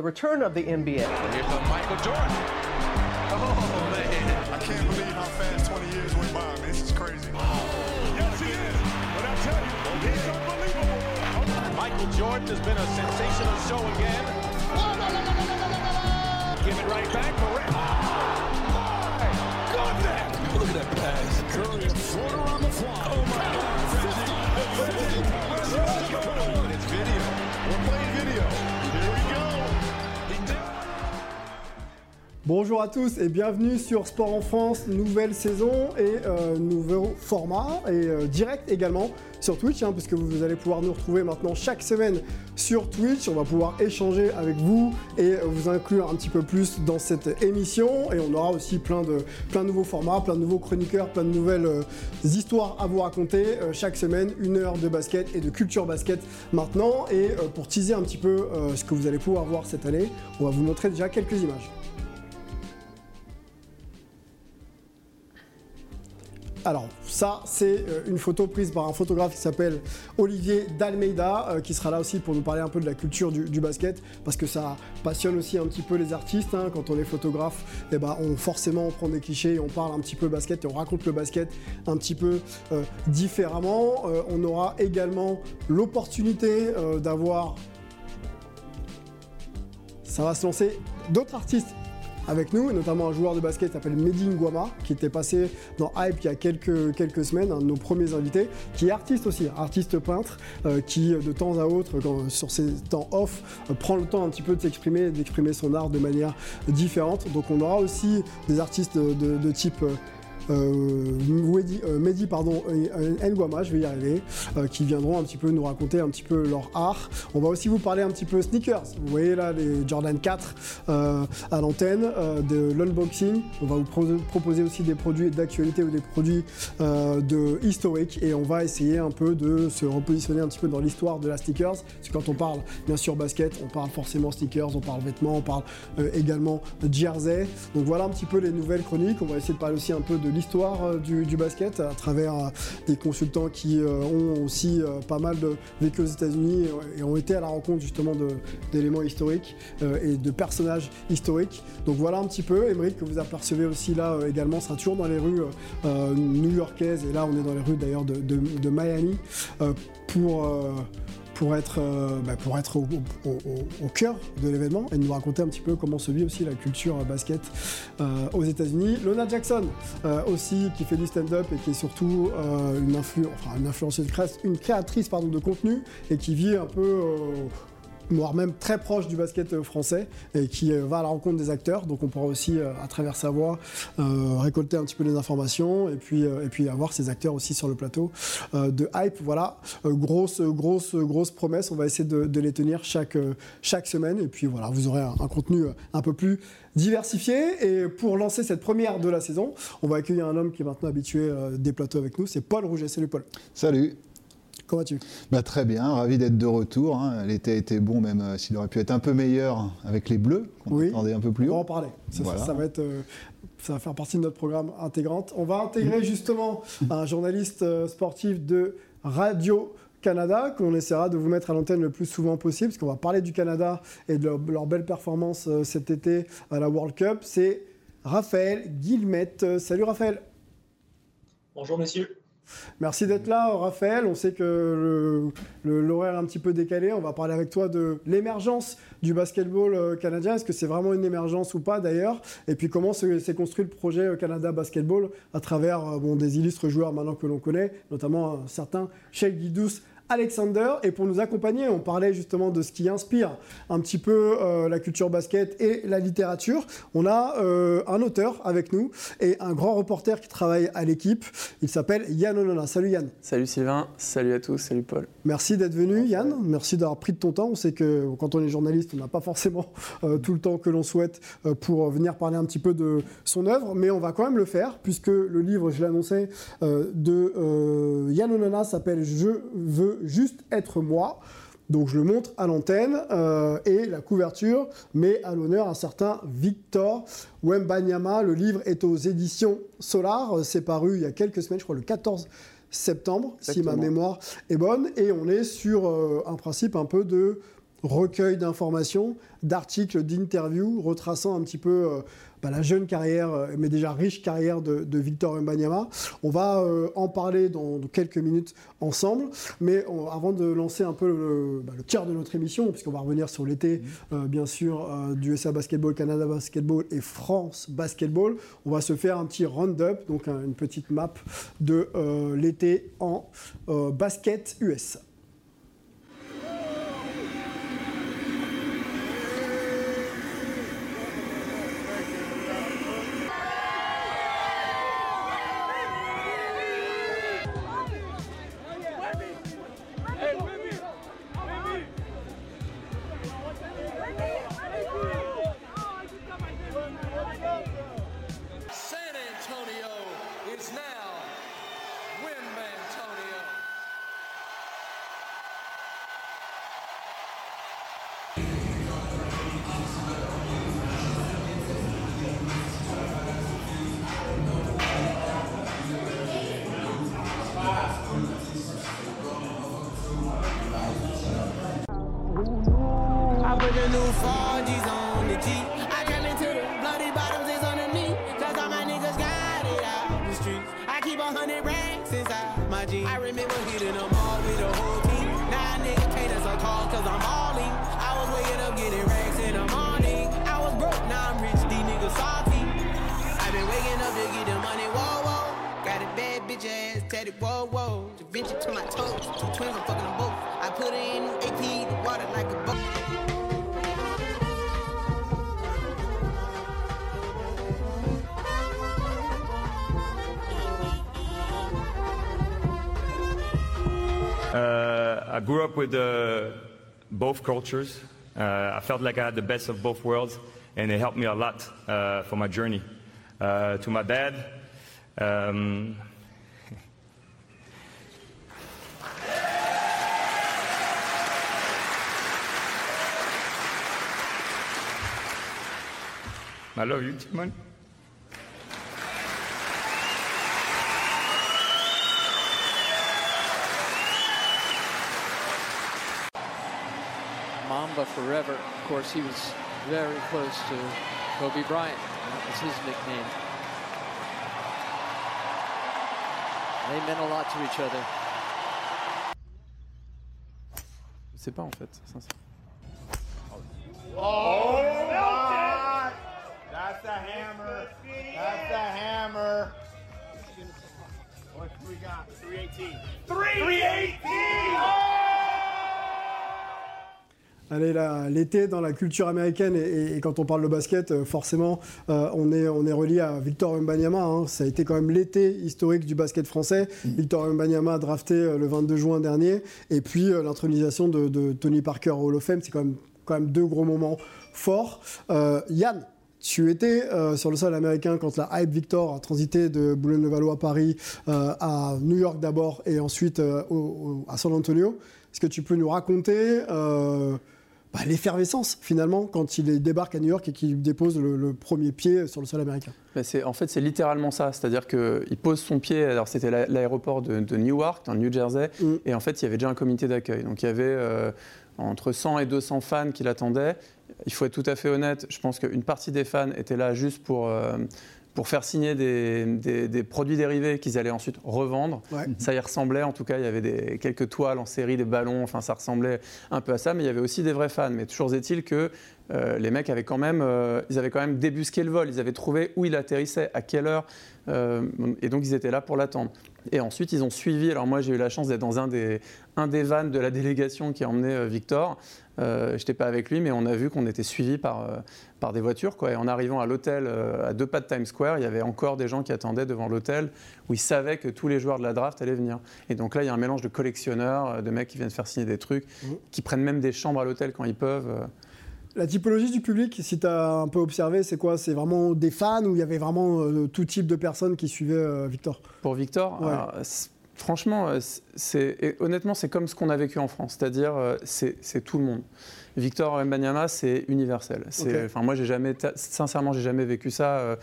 The return of the NBA. Here's a Michael Jordan. Oh, man. I can't believe how fast 20 years went by, man. This is crazy. Oh. Yes, he is. But I tell you, he's unbelievable. Michael Jordan has been a sensational show again. Give it right back for Oh, my goodness. Look at that pass. Curry, a floater on the fly. Oh, my God. 50, 50. Let's go. It's video. We're playing video. Bonjour à tous et bienvenue sur Sport en France, nouvelle saison et euh, nouveau format et euh, direct également sur Twitch, hein, puisque vous allez pouvoir nous retrouver maintenant chaque semaine sur Twitch. On va pouvoir échanger avec vous et vous inclure un petit peu plus dans cette émission. Et on aura aussi plein de, plein de nouveaux formats, plein de nouveaux chroniqueurs, plein de nouvelles euh, histoires à vous raconter chaque semaine. Une heure de basket et de culture basket maintenant. Et pour teaser un petit peu ce que vous allez pouvoir voir cette année, on va vous montrer déjà quelques images. Alors ça c'est euh, une photo prise par un photographe qui s'appelle Olivier Dalmeida euh, qui sera là aussi pour nous parler un peu de la culture du, basket parce que ça passionne aussi un petit peu les artistes hein. quand on est photographe et ben on forcément on prend des clichés et on parle un petit peu basket et on raconte le basket un petit peu euh, différemment on aura également l'opportunité d'avoir ça va se lancer d'autres artistes avec nous, notamment un joueur de basket qui s'appelle Mehdi Nguama, qui était passé dans Hype il y a quelques, semaines, un de nos premiers invités, qui est artiste aussi, artiste peintre, euh, qui de temps à autre, sur ses temps off, euh, prend le temps un petit peu de s'exprimer, d'exprimer son art de manière différente. Donc on aura aussi des artistes de, type... euh, euh, euh, Mehdi, pardon, Nguama, je vais y arriver, euh, qui viendront un petit peu nous raconter un petit peu leur art. On va aussi vous parler un petit peu sneakers. Vous voyez là les Jordan 4 euh, à l'antenne, de l'unboxing. On va vous pro- proposer aussi des produits d'actualité ou des produits de historiques et on va essayer un peu de se repositionner un petit peu dans l'histoire de la sneakers. Parce que quand on parle bien sûr basket, on parle forcément sneakers, on parle vêtements, on parle également jersey. Donc voilà un petit peu les nouvelles chroniques. On va essayer de parler aussi un peu de euh, du, basket à travers euh, des consultants qui euh, ont aussi pas mal vécu aux États-Unis et, ont été à la rencontre justement d'éléments historiques et de personnages historiques. Donc voilà un petit peu. Émeric que vous apercevez aussi là également sera toujours dans les rues new-yorkaises et là on est dans les rues d'ailleurs de, Miami pour pour être, euh, bah, pour être au, cœur de l'événement et nous raconter un petit peu comment se vit aussi la culture basket euh, aux États-Unis. Lona Jackson euh, aussi qui fait du stand-up et qui est surtout une, une influenceuse, une créatrice pardon, de contenu et qui vit un peu voire même très proche du basket euh, français et qui euh, va à la rencontre des acteurs. Donc on pourra aussi, euh, à travers sa voix, récolter un petit peu les informations et puis, avoir ces acteurs aussi sur le plateau de Hype. Voilà, grosse, grosse, grosse promesse. On va essayer de, les tenir chaque, semaine et puis voilà, vous aurez un, un contenu un peu plus diversifié. Et pour lancer cette première de la saison, on va accueillir un homme qui est maintenant habitué des plateaux avec nous. C'est Paul Rouget. Salut Paul. Salut. Comment vas-tu Bah, très bien, ravi d'être de retour. hein. L'été a été bon, même euh, s'il aurait pu être un peu meilleur avec les Bleus, qu'on Oui. attendait un peu plus On va en haut. parler. Ça, Voilà. ça- ça va être, euh, ça va faire partie de notre programme intégrante. On va intégrer justement un journaliste euh, sportif de Radio Canada qu'on essaiera de vous mettre à l'antenne le plus souvent possible parce qu'on va parler du Canada et de leur, leur belle performance euh, cet été à la World Cup. C'est Raphaël Guillemette. Salut Raphaël. Bonjour messieurs. Merci d'être là, Raphaël. On sait que le- le- l'horaire est un petit peu décalé. On va parler avec toi de l'émergence du basketball euh, canadien. Est-ce que c'est vraiment une émergence ou pas d'ailleurs? Et puis comment se- s'est construit le projet euh, Canada Basketball à travers euh, des illustres joueurs maintenant que l'on connaît, notamment un certain Sheikh Alexander. Et pour nous accompagner, on parlait justement de ce qui inspire un petit peu euh, la culture basket et la littérature. On a euh, un auteur avec nous et un grand reporter qui travaille à l'équipe. Il s'appelle Yann Onona. Salut Yann. Salut Sylvain, salut à tous, salut Paul. Merci d'être venu Yann. Merci d'avoir pris de ton temps. On sait que quand on est journaliste, on n'a pas forcément euh, tout le temps que l'on souhaite pour venir parler un petit peu de son œuvre, mais on va quand même le faire puisque le livre, je l'annonçais, de Yann Onona s'appelle Je veux juste être moi. Donc je le montre à l'antenne euh, et la couverture met à l'honneur un certain Victor Wembanyama. Le livre est aux éditions Solar. Euh, C'est paru il y a quelques semaines, je crois le 14 septembre, si ma mémoire est bonne. Et on est sur euh, un principe un peu de recueil d'informations, d'articles, d'interviews, retraçant un petit peu euh, bah, la jeune carrière, euh, mais déjà riche carrière de, de Victor Mbanyama. On va euh, en parler dans, dans quelques minutes ensemble, mais on- avant de lancer un peu le, bah, le cœur de notre émission, puisqu'on va revenir sur l'été, euh, bien sûr, du USA Basketball, Canada Basketball et France Basketball, on va se faire un petit round-up, donc un- une petite map de l'été en basket US. Both cultures. Uh, I felt like I had the best of both worlds, and it helped me a lot uh, for my journey. Uh, to my dad, um, I love you, Timon. Course, he was very close to Kobe Bryant. That was his nickname. They meant a lot to each other. Je sais pas en fait. sincèrement. Oh, That's a hammer. That's a hammer. What we got? 318. 318! Allez, l'été dans la culture américaine et, et quand on parle de basket, euh, forcément, euh, on, est, on est relié à Victor Wembanyama. hein. Ça a été quand même l'été historique du basket français. Victor Wembanyama drafté euh, le 22 juin dernier. Et puis euh, l'intronisation de, de Tony Parker au Hall of Fame, c'est quand même, quand même deux gros moments forts. Euh, Yann, tu étais euh, sur le sol américain quand la Hype Victor a transité de Boulogne-le-Valois à Paris euh, à New York d'abord et ensuite euh, au- au- à San Antonio. Est-ce que tu peux nous raconter bah, l'effervescence finalement quand il débarque à New York et qu'il dépose le, le premier pied sur le sol américain Bah, en fait, c'est littéralement ça. C'est-à-dire qu'il pose son pied, alors c'était l'a- l'aéroport de, de Newark, dans le New Jersey, Mm. et en fait, il y avait déjà un comité d'accueil. Donc il y avait euh, entre 100 et 200 fans qui l'attendaient. Il faut être tout à fait honnête, je pense qu'une partie des fans était là juste pour, euh, pour faire signer des, des- des produits dérivés qu'ils allaient ensuite revendre. Ouais. Ça y ressemblait, en tout cas, il y avait des, quelques toiles en série, des ballons, enfin ça ressemblait un peu à ça, mais il y avait aussi des vrais fans. Mais toujours est-il que euh, les mecs avaient quand, même, euh, ils avaient quand même débusqué le vol, ils avaient trouvé où il atterrissait, à quelle heure, euh, et donc ils étaient là pour l'attendre. Et ensuite, ils ont suivi. Alors, moi, j'ai eu la chance d'être dans un des, un des vannes de la délégation qui a emmené euh, Victor. Euh, Je n'étais pas avec lui, mais on a vu qu'on était suivi par, euh, par des voitures. Quoi. Et en arrivant à l'hôtel, euh, à deux pas de Times Square, il y avait encore des gens qui attendaient devant l'hôtel où ils savaient que tous les joueurs de la draft allaient venir. Et donc là, il y a un mélange de collectionneurs, de mecs qui viennent faire signer des trucs, Mhm. qui prennent même des chambres à l'hôtel quand ils peuvent. La typologie du public, si tu as un peu observé, c'est quoi? C'est vraiment des fans ou il y avait vraiment euh, tout type de personnes qui suivaient euh, Victor? Pour Victor, Ouais. alors, c- franchement, euh, c- c'est, honnêtement, c'est comme ce qu'on a vécu en France, c'est-à-dire c'est, c'est tout le monde. Victor Mbanyama, c'est universel. C'est, Ok. enfin, moi, j'ai jamais, sincèrement, j'ai jamais vécu ça. Euh,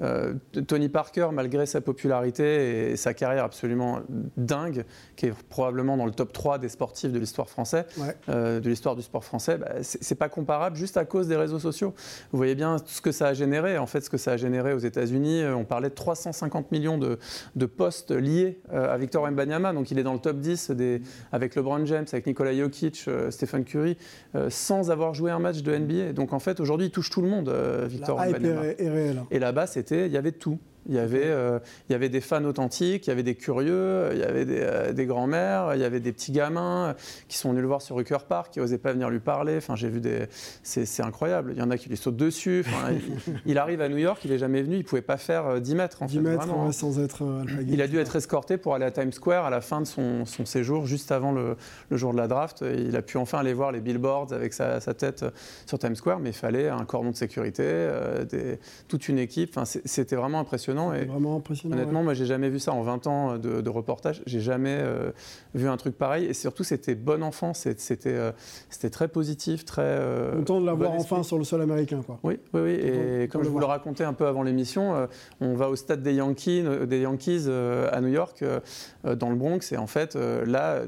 euh, Tony Parker, malgré sa popularité et sa carrière absolument dingue, qui est probablement dans le top 3 des sportifs de l'histoire française, Ouais. euh, de l'histoire du sport français, bah, c'est pas comparable juste à cause des réseaux sociaux. Vous voyez bien ce que ça a généré. En fait, ce que ça a généré aux États-Unis, on parlait de 350 millions de, de postes liés à Victor Wembanyama. Donc, il est dans le top 10 des, avec LeBron James, avec Nikola Jokic, Stephen Curry, euh, sans avoir joué un match de NBA. Donc, en fait, aujourd'hui, il touche tout le monde, euh, Victor La hype Wembanyama. est, est réelle. Et là-bas, c'était, il y avait tout. Il y avait, euh, il y avait des fans authentiques, il y avait des curieux, il y avait des, euh, des grands-mères, il y avait des petits gamins euh, qui sont venus le voir sur Rucker Park, qui n'osaient pas venir lui parler. Enfin, j'ai vu des, c'est, incroyable. Il y en a qui lui sautent dessus. Enfin, il, il arrive à New York, il n'est jamais venu, il pouvait pas faire euh, 10 mètres. En 10 fait, mètres vraiment. ouais, sans être euh, Il a dû être escorté pour aller à Times Square à la fin de son, son séjour, juste avant le, le jour de la draft. Il a pu enfin aller voir les billboards avec sa, sa tête euh, sur Times Square, mais il fallait un cordon de sécurité, euh, des- toute une équipe. Enfin, c'était vraiment impressionnant. Et Vraiment impressionnant. honnêtement, ouais. moi, j'ai jamais vu ça en 20 ans de, de reportage. J'ai jamais euh, vu un truc pareil. Et surtout, c'était bon enfant. C'était euh, c'était très positif, très. euh, Content de l'avoir bon enfin sur le sol américain. Quoi. Oui, oui, oui. Et comme je vous le racontais un peu avant l'émission, euh, on va au stade des Yankees, euh, des Yankees euh, à New York, euh, euh, dans le Bronx, et en fait, euh, là,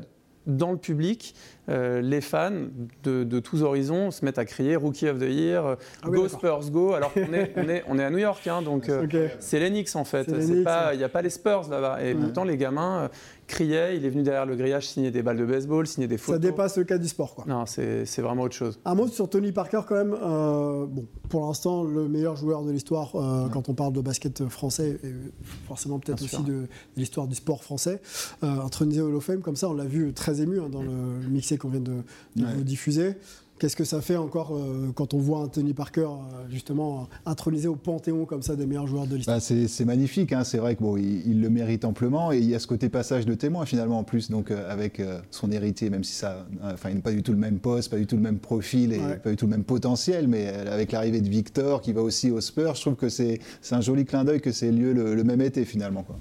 dans le public, euh, les fans de, de tous horizons se mettent à crier Rookie of the Year, euh, Ah oui, Go. Spurs Go, alors qu'on est, on est, on est à New York, hein, donc euh, c'est Knicks en fait. Ouais. Il n'y a pas les Spurs là-bas. Et pourtant, les gamins criaient, il est venu derrière le grillage signer des balles de baseball, signer des Ça photos. dépasse le cas du sport. Quoi. Non, c'est vraiment autre chose. Un mot sur Tony Parker quand même. euh, bon, pour l'instant, le meilleur joueur de l'histoire euh, quand on parle de basket français, et forcément peut-être aussi de, de l'histoire du sport français. Euh, intronisé au Hall of Fame, comme ça, on l'a vu très ému hein, dans le mixé qu'on vient de, de Ouais. vous diffuser. Qu'est-ce que ça fait encore euh, quand on voit un Tony Parker euh, justement intronisé au panthéon comme ça des meilleurs joueurs de l'histoire? Bah, c'est magnifique, hein. c'est vrai qu'il il, il le mérite amplement et il y a ce côté passage de témoin finalement en plus, donc euh, avec euh, son héritier, même si ça, euh, enfin il n'a pas du tout le même poste, pas du tout le même profil et Ouais. pas du tout le même potentiel, mais euh, avec l'arrivée de Victor qui va aussi au Spurs, je trouve que c'est c'est un joli clin d'œil que c'est lieu le, le même été finalement. Quoi.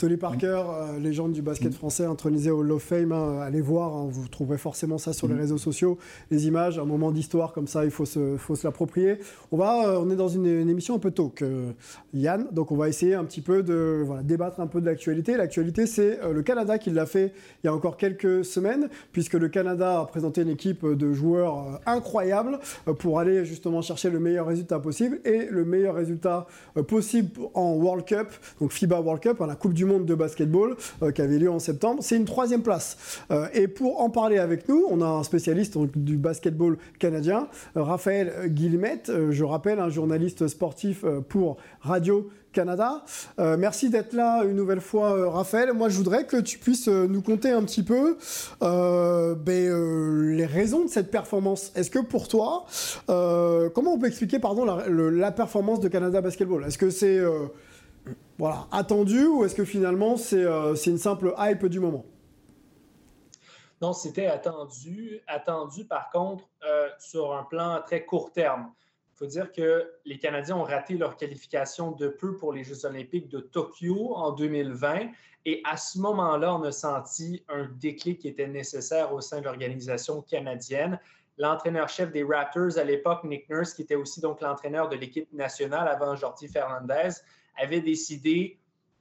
Tony Parker, euh, légende du basket français, intronisé au Hall of Fame. hein, allez voir, hein, vous trouverez forcément ça sur les réseaux sociaux, les images, un moment d'histoire comme ça, il faut se, faut se l'approprier. On va, euh, on est dans une, une émission un peu talk, euh, Yann, donc on va essayer un petit peu de voilà, débattre un peu de l'actualité. L'actualité, c'est euh, le Canada qui l'a fait il y a encore quelques semaines, puisque le Canada a présenté une équipe de joueurs incroyables pour aller justement chercher le meilleur résultat possible et le meilleur résultat possible en World Cup, donc FIBA World Cup, hein, la Coupe du Monde de basketball euh, qui avait lieu en septembre. C'est une troisième place. Euh, et pour en parler avec nous, on a un spécialiste donc, du basketball canadien, euh, Raphaël Guillemette, je rappelle, un journaliste sportif pour Radio Canada. Merci d'être là une nouvelle fois, Raphaël. Moi, je voudrais que tu puisses nous conter un petit peu ben, les raisons de cette performance. Est-ce que pour toi, comment on peut expliquer pardon, la, performance de Canada Basketball? Est-ce que c'est voilà, attendu ou est-ce que finalement c'est euh, c'est une simple hype du moment? Non, c'était attendu. Attendu, par contre, euh, sur un plan très court terme. Il faut dire que les Canadiens ont raté leur qualification de peu pour les Jeux olympiques de Tokyo en 2020. Et à ce moment-là, on a senti un déclic qui était nécessaire au sein de l'organisation canadienne. L'entraîneur-chef des Raptors à l'époque, Nick Nurse, qui était aussi donc l'entraîneur de l'équipe nationale avant Jordi Fernandez, avait décidé,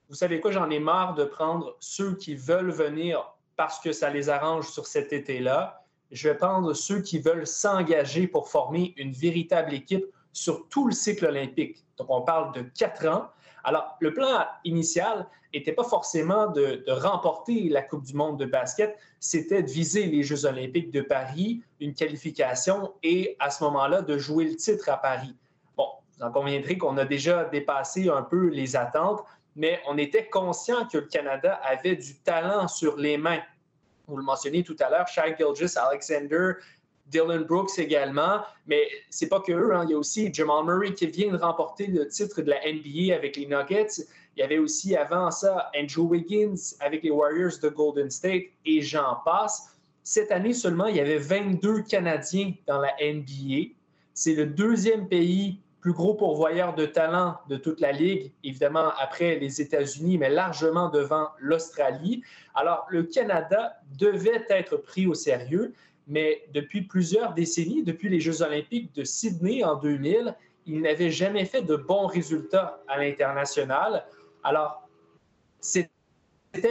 vous savez quoi, j'en ai marre de prendre ceux qui veulent venir parce que ça les arrange sur cet été-là. Je vais prendre ceux qui veulent s'engager pour former une véritable équipe sur tout le cycle olympique. Donc, on parle de quatre ans. Alors, le plan initial n'était pas forcément de, de remporter la Coupe du monde de basket, c'était de viser les Jeux olympiques de Paris, une qualification et à ce moment-là, de jouer le titre à Paris. Vous en conviendrez qu'on a déjà dépassé un peu les attentes, mais on était conscient que le Canada avait du talent sur les mains. Vous le mentionnez tout à l'heure, Shai Gilgis, Alexander, Dylan Brooks également, mais c'est pas que eux. hein. Il y a aussi Jamal Murray qui vient de remporter le titre de la NBA avec les Nuggets. Il y avait aussi avant ça Andrew Wiggins avec les Warriors de Golden State et j'en passe. Cette année seulement, il y avait 22 Canadiens dans la NBA. C'est le deuxième pays plus gros pourvoyeur de talent de toute la Ligue, évidemment après les États-Unis, mais largement devant l'Australie. Alors, le Canada devait être pris au sérieux, mais depuis plusieurs décennies, depuis les Jeux olympiques de Sydney en 2000, il n'avait jamais fait de bons résultats à l'international. Alors, c'était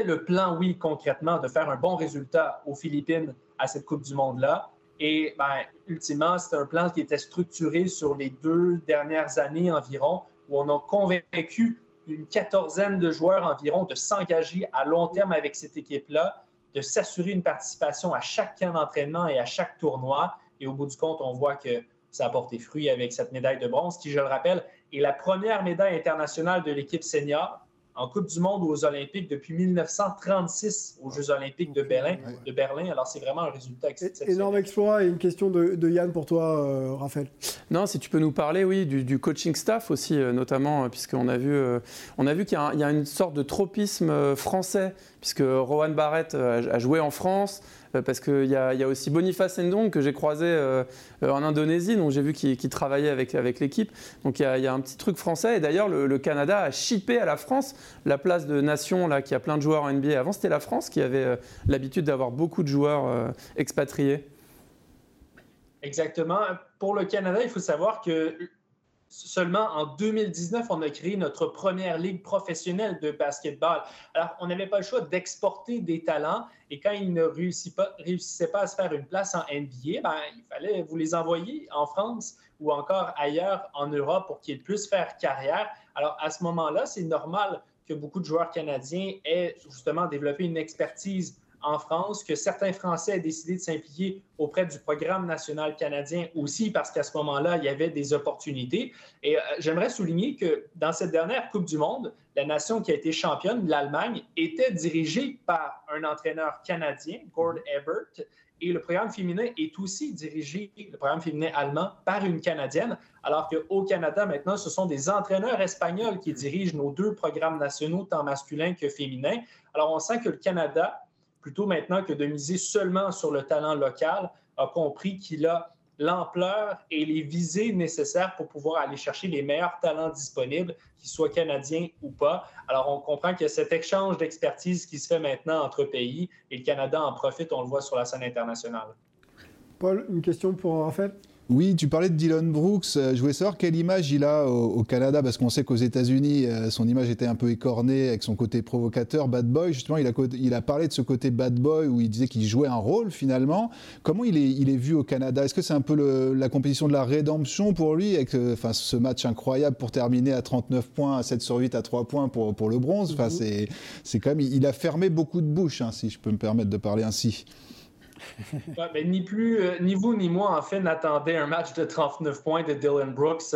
le plan, oui, concrètement, de faire un bon résultat aux Philippines à cette Coupe du Monde-là. Et ben, ultimement, c'est un plan qui était structuré sur les deux dernières années environ, où on a convaincu une quatorzaine de joueurs environ de s'engager à long terme avec cette équipe-là, de s'assurer une participation à chaque camp d'entraînement et à chaque tournoi. Et au bout du compte, on voit que ça a porté fruit avec cette médaille de bronze, qui, je le rappelle, est la première médaille internationale de l'équipe senior en Coupe du Monde ou aux Olympiques depuis 1936 aux Jeux Olympiques de Berlin. De Berlin. Alors, c'est vraiment un résultat exceptionnel. Énorme exploit et une question de, Yann pour toi, euh, Raphaël. Non, si tu peux nous parler, oui, du, coaching staff aussi, euh, notamment, euh, puisqu'on a vu, on a vu qu'il y, a une sorte de tropisme français, puisque Rowan Barrett a joué en France. Euh, parce qu'il y, a aussi Boniface Ndong que j'ai croisé euh, euh, en Indonésie, donc j'ai vu qu'il travaillait avec, avec l'équipe. Donc il y, a, un petit truc français. Et d'ailleurs, le, Canada a chippé à la France la place de nation là, qui a plein de joueurs en NBA. Avant, c'était la France qui avait l'habitude d'avoir beaucoup de joueurs expatriés. Exactement. Pour le Canada, il faut savoir que Seulement en 2019, on a créé notre première ligue professionnelle de basketball. Alors, on n'avait pas le choix d'exporter des talents et quand ils ne réussissaient pas, à se faire une place en NBA, ben, il fallait vous les envoyer en France ou encore ailleurs en Europe pour qu'ils puissent faire carrière. Alors, à ce moment-là, c'est normal que beaucoup de joueurs canadiens aient justement développé une expertise en France, que certains Français aient décidé de s'impliquer auprès du programme national canadien aussi, parce qu'à ce moment-là, il y avait des opportunités. Et euh, j'aimerais souligner que dans cette dernière Coupe du Monde, la nation qui a été championne, l'Allemagne, était dirigée par un entraîneur canadien, Gord Ebert, et le programme féminin est aussi dirigé, le programme féminin allemand, par une Canadienne, alors qu'au Canada, maintenant, ce sont des entraîneurs espagnols qui dirigent nos deux programmes nationaux, tant masculins que féminins. Alors, on sent que le Canada plutôt maintenant que de miser seulement sur le talent local, a compris qu'il a l'ampleur et les visées nécessaires pour pouvoir aller chercher les meilleurs talents disponibles, qu'ils soient canadiens ou pas. Alors, on comprend a cet échange d'expertise qui se fait maintenant entre pays et le Canada en profite, on le voit sur la scène internationale. Paul, une question pour Raphaël? Oui, tu parlais de Dylan Brooks. Euh, je voulais savoir quelle image il a au, Canada, parce qu'on sait qu'aux États-Unis, euh, son image était un peu écornée avec son côté provocateur, bad boy. Justement, il a, il a parlé de ce côté bad boy où il disait qu'il jouait un rôle finalement. Comment il est, il est vu au Canada? Est-ce que c'est un peu la compétition de la rédemption pour lui, avec euh, enfin, ce match incroyable pour terminer à 39 points, à 7 sur 8, à 3 points pour, pour le bronze? Enfin, mhm. C'est quand même, il a fermé beaucoup de bouches, hein, si je peux me permettre de parler ainsi. Ni plus, euh, ni vous ni moi, en fait, n'attendaient un match de 39 points de Dylan Brooks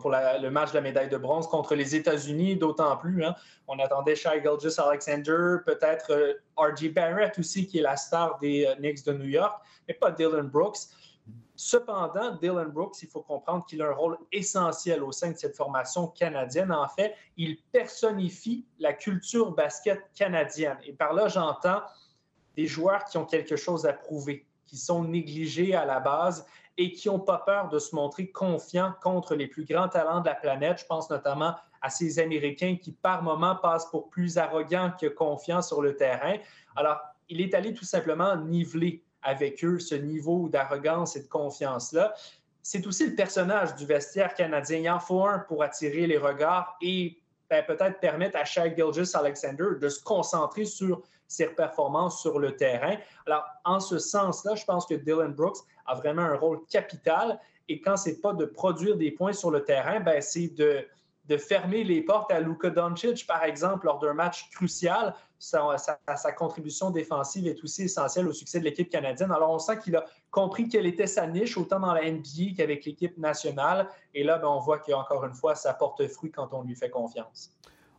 pour le match de la médaille de bronze contre les États-Unis, d'autant plus. Hein. On attendait Shai Gilgis Alexander, peut-être euh, R.J. Barrett aussi, qui est la star des euh, Knicks de New York, mais pas Dylan Brooks. Cependant, Dylan Brooks, il faut comprendre qu'il a un rôle essentiel au sein de cette formation canadienne. En fait, il personnifie la culture basket canadienne. Et par là, j'entends des joueurs qui ont quelque chose à prouver, qui sont négligés à la base et qui n'ont pas peur de se montrer confiants contre les plus grands talents de la planète. Je pense notamment à ces Américains qui, par moments, passent pour plus arrogants que confiants sur le terrain. Alors, il est allé tout simplement niveler avec eux ce niveau d'arrogance et de confiance-là. C'est aussi le personnage du vestiaire canadien. Il en faut un pour attirer les regards et peut-être permettre à Shaq Gilgis Alexander de se concentrer sur ses performances sur le terrain. Alors, en ce sens-là, je pense que Dylan Brooks a vraiment un rôle capital. Et quand c'est pas de produire des points sur le terrain, ben, c'est de, de fermer les portes à Luka Doncic, par exemple, lors d'un match crucial. Sa, contribution défensive est aussi essentielle au succès de l'équipe canadienne. Alors, on sent qu'il a compris quelle était sa niche, autant dans la NBA qu'avec l'équipe nationale. Et là, ben, on voit qu'encore une fois, ça porte fruit quand on lui fait confiance.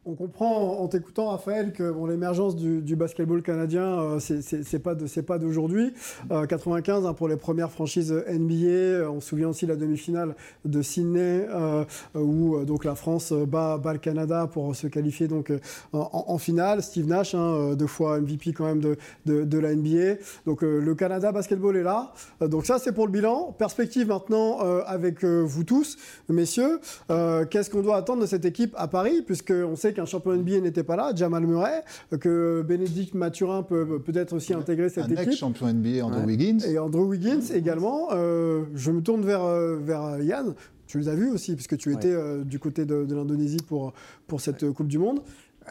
On comprend en t'écoutant, Raphaël, que l'émergence du, basketball canadien, euh, c'est pas pas d'aujourd'hui. 95 euh, hein, pour les premières franchises NBA. On se souvient aussi de la demi-finale de Sydney euh, où donc la France bat, le Canada pour se qualifier donc en, finale. Steve Nash, hein, deux fois MVP quand même de, de, la NBA. Donc le Canada basketball est là. donc ça c'est pour le bilan. Perspective maintenant avec vous tous, messieurs. Qu'est-ce qu'on doit attendre de cette équipe à Paris, puisque on sait qu'un champion NBA n'était pas là, Jamal Murray, que Bénédicte Mathurin peut peut-être aussi intégrer cette Un équipe. ex-champion NBA, Andrew Ouais. Wiggins. Et Andrew Wiggins également. Euh, je me tourne vers, euh, vers Yann. Tu les as vus aussi, puisque tu Ouais. étais euh, du côté de, de l'Indonésie pour, pour cette Coupe du Monde.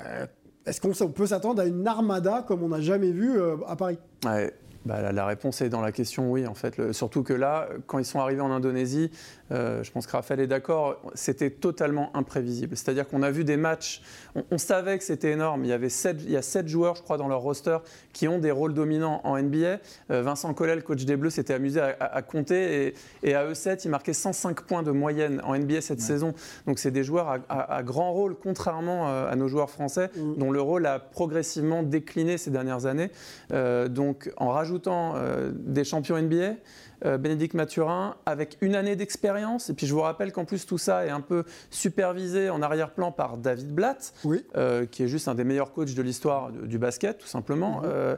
Euh, Est-ce qu'on peut s'attendre à une armada comme on n'a jamais vu euh, à Paris? Ouais, bah, la, la réponse est dans la question oui, en fait. Le- surtout que là, quand ils sont arrivés en Indonésie, euh, je pense que Raphaël est d'accord, c'était totalement imprévisible. C'est-à-dire qu'on a vu des matchs, on, on savait que c'était énorme. Il y, avait sept, il y a sept joueurs, je crois, dans leur roster qui ont des rôles dominants en NBA. Euh, Vincent Collet, le coach des Bleus, s'était amusé à, à- à compter et, et à eux 7, il marquait 105 points de moyenne en NBA cette saison. Donc c'est des joueurs à, grand rôle, contrairement euh, à nos joueurs français, Mm. dont le rôle a progressivement décliné ces dernières années. Euh, donc en rajoutant des champions NBA, euh, Bénédicte Mathurin, avec une année d'expérience, et puis je vous rappelle qu'en plus tout ça est un peu supervisé en arrière-plan par David Blatt, Oui. euh, qui est juste un des meilleurs coachs de l'histoire du basket, tout simplement. euh, euh,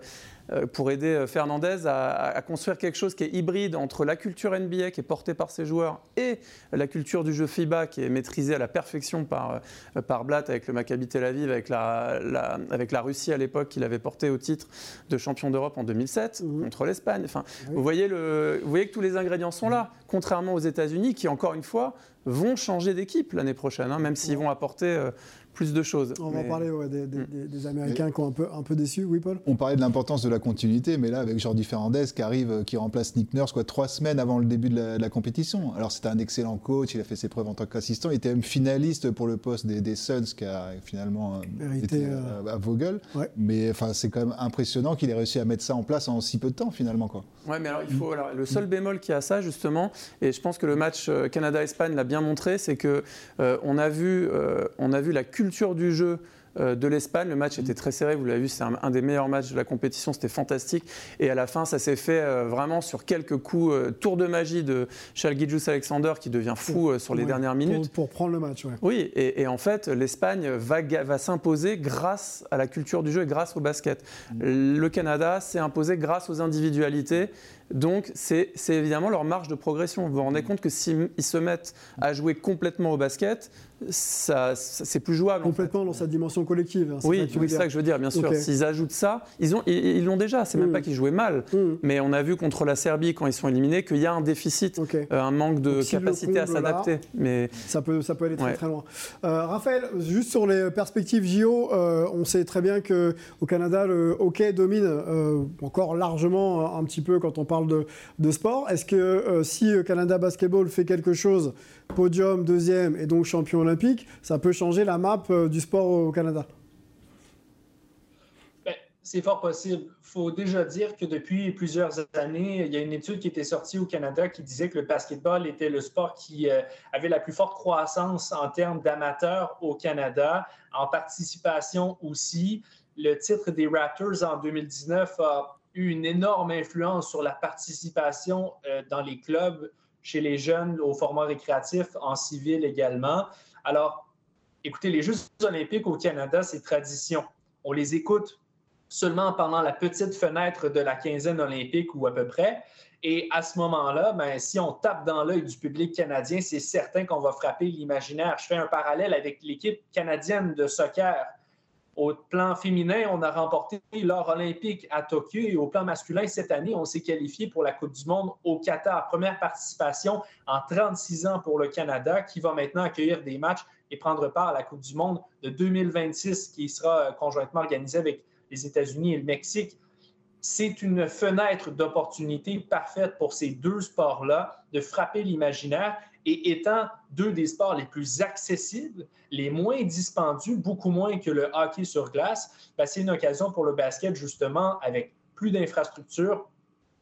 pour aider euh, Fernandez à, à construire quelque chose qui est hybride entre la culture NBA qui est portée par ses joueurs et la culture du jeu FIBA qui est maîtrisée à la perfection par, euh, par Blatt avec le Maccabi Tel Aviv, avec la, la- avec la Russie à l'époque qu'il avait porté au titre de champion d'Europe en 2007 Mhm. contre l'Espagne. Enfin, Oui. vous, voyez le, vous voyez que tous les ingrédients sont là, contrairement aux États-Unis qui, encore une fois, vont changer d'équipe l'année prochaine, hein, même s'ils vont apporter euh, plus de choses. On va en parler ouais, des, des- Mm. des- des Américains qui ont un peu, un peu déçu. Oui, Paul? On parlait de l'importance de la continuité, mais là, avec Jordi Fernandez qui arrive, euh, qui remplace Nick Nurse, quoi, trois semaines avant le début de la, de la compétition. Alors, c'était un excellent coach, il a fait ses preuves en tant qu'assistant, il était même finaliste pour le poste des, des Suns, qui a finalement euh, Mérité, été euh, à, Vogel. Ouais. Mais enfin, c'est quand même impressionnant qu'il ait réussi à mettre ça en place en si peu de temps, finalement. Quoi. Ouais, mais alors il faut. alors, le seul bémol qui a ça justement, et je pense que le match Canada-Espagne l'a bien montré, c'est que euh, on a vu, euh, on a vu la culture du jeu. euh, De l'Espagne, le match était très serré, vous l'avez vu, c'est un, un des meilleurs matchs de la compétition, c'était fantastique. Et à la fin, ça s'est fait euh, vraiment sur quelques coups, euh, tour de magie de Chalgijus Alexander qui devient fou euh, sur les Ouais, dernières minutes. Pour, pour prendre le match, ouais. Oui, et, et en fait, l'Espagne va, s'imposer grâce à la culture du jeu et grâce au basket. Le Canada s'est imposé grâce aux individualités. Donc, c'est évidemment leur marge de progression. Vous vous rendez compte que s'ils se mettent à jouer complètement au basket, ça, ça- c'est plus jouable. en fait. Complètement dans sa dimension collective. hein, Oui, c'est ça que je veux dire, bien sûr. S'ils ajoutent ça, ils ont- ils ils l'ont déjà. C'est même Mm. pas qu'ils jouaient mal, Mm. mais on a vu contre la Serbie quand ils sont éliminés qu'il y a un déficit, euh, un manque de Donc, capacité à s'adapter. Mais Ça peut, ça peut aller très Ouais. très loin. Euh, Raphaël, juste sur les perspectives JO, euh, on sait très bien que au Canada, le hockey domine encore largement un petit peu quand on parle de, de sport. Est-ce que euh, si euh, Canada Basketball fait quelque chose, podium, deuxième et donc champion olympique, ça peut changer la map euh, du sport au Canada? Ben, c'est fort possible. Il faut déjà dire que depuis plusieurs années, il y a une étude qui était sortie au Canada qui disait que le basketball était le sport qui euh, avait la plus forte croissance en termes d'amateurs au Canada, en participation aussi. Le titre des Raptors en 2019 a eu une énorme influence sur la participation euh, dans les clubs, chez les jeunes, au format récréatif, en civil également. Alors, écoutez, les Jeux olympiques au Canada, c'est tradition. On les écoute seulement pendant la petite fenêtre de la quinzaine olympique ou à peu près. Et à ce moment-là, ben, si on tape dans l'œil du public canadien, c'est certain qu'on va frapper l'imaginaire. Je fais un parallèle avec l'équipe canadienne de soccer. Au plan féminin, on a remporté l'or olympique à Tokyo et au plan masculin, cette année, on s'est qualifié pour la Coupe du Monde au Qatar. Première participation en 36 ans pour le Canada qui va maintenant accueillir des matchs et prendre part à la Coupe du Monde de 2026 qui sera euh, conjointement organisée avec les États-Unis et le Mexique. C'est une fenêtre d'opportunité parfaite pour ces deux sports-là de frapper l'imaginaire et étant deux des sports les plus accessibles, les moins dispendieux, beaucoup moins que le hockey sur glace, ben, c'est une occasion pour le basket, justement, avec plus d'infrastructures,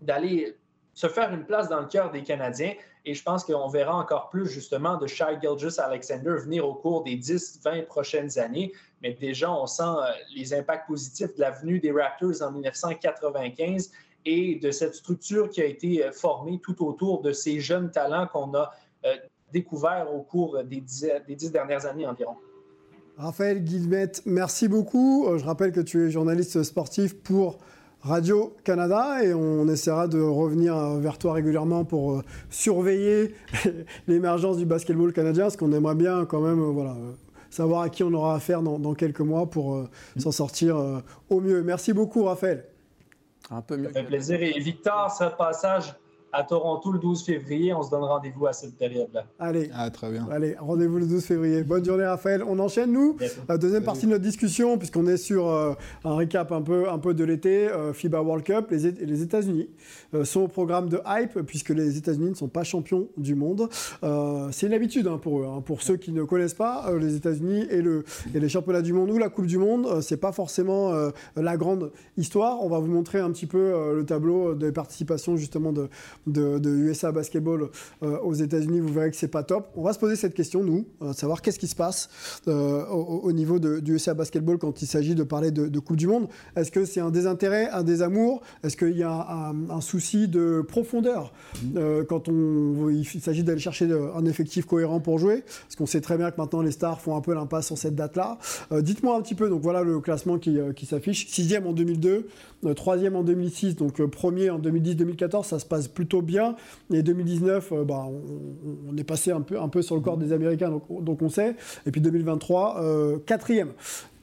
d'aller se faire une place dans le cœur des Canadiens. Et je pense qu'on verra encore plus, justement, de Shai Gilgis Alexander venir au cours des 10-20 prochaines années. Mais déjà, on sent euh, les impacts positifs de la venue des Raptors en 1995 et de cette structure qui a été euh, formée tout autour de ces jeunes talents qu'on a euh, découverts au cours des dix, des dix dernières années environ. Raphaël Guillemette, merci beaucoup. Euh, Je rappelle que tu es journaliste sportif pour Radio-Canada et on essaiera de revenir euh, vers toi régulièrement pour surveiller l'émergence du basketball canadien, parce qu'on aimerait bien quand même voilà, savoir à qui on aura affaire dans, dans quelques mois pour euh, s'en sortir euh, au mieux. Merci beaucoup, Raphaël. Un peu mieux. Ça fait plaisir. Et Victor de passage à Toronto le 12 février. On se donne rendez-vous à cette période-là. Allez, Ah, très bien. allez, rendez-vous le 12 février. Bonne journée, Raphaël. On enchaîne, nous. La deuxième partie de notre discussion, puisqu'on est sur euh, un récap un peu, un peu de l'été, euh, FIBA World Cup, les, les États-Unis euh, sont au programme de hype, puisque les États-Unis ne sont pas champions du monde. Euh, c'est une habitude hein, pour eux. hein. Pour ceux qui ne connaissent pas, euh, les États-Unis et, le, et les championnats du monde ou la Coupe du Monde, euh, c'est pas forcément euh, la grande histoire. On va vous montrer un petit peu euh, le tableau des participations justement de, de, de USA Basketball euh, aux États-Unis. Vous verrez que c'est pas top. On va se poser cette question, nous, euh, savoir qu'est-ce qui se passe euh, au, au niveau de, du USA Basketball quand il s'agit de parler de, de Coupe du Monde. Est-ce que c'est un désintérêt, un désamour? Est-ce qu'il y a un, souci de profondeur quand il s'agit d'aller chercher de- un effectif cohérent pour jouer? Parce qu'on sait très bien que maintenant les stars font un peu l'impasse sur cette date-là. Dites-moi un petit peu, donc voilà le classement qui, qui s'affiche. Sixième en 2002, euh, troisième en 2006, donc premier en 2010-2014, ça se passe plutôt bien. Et 2019, euh, bah, on, est passé un peu, sur le corps des Américains, donc, on sait. Et puis 2023, euh, quatrième.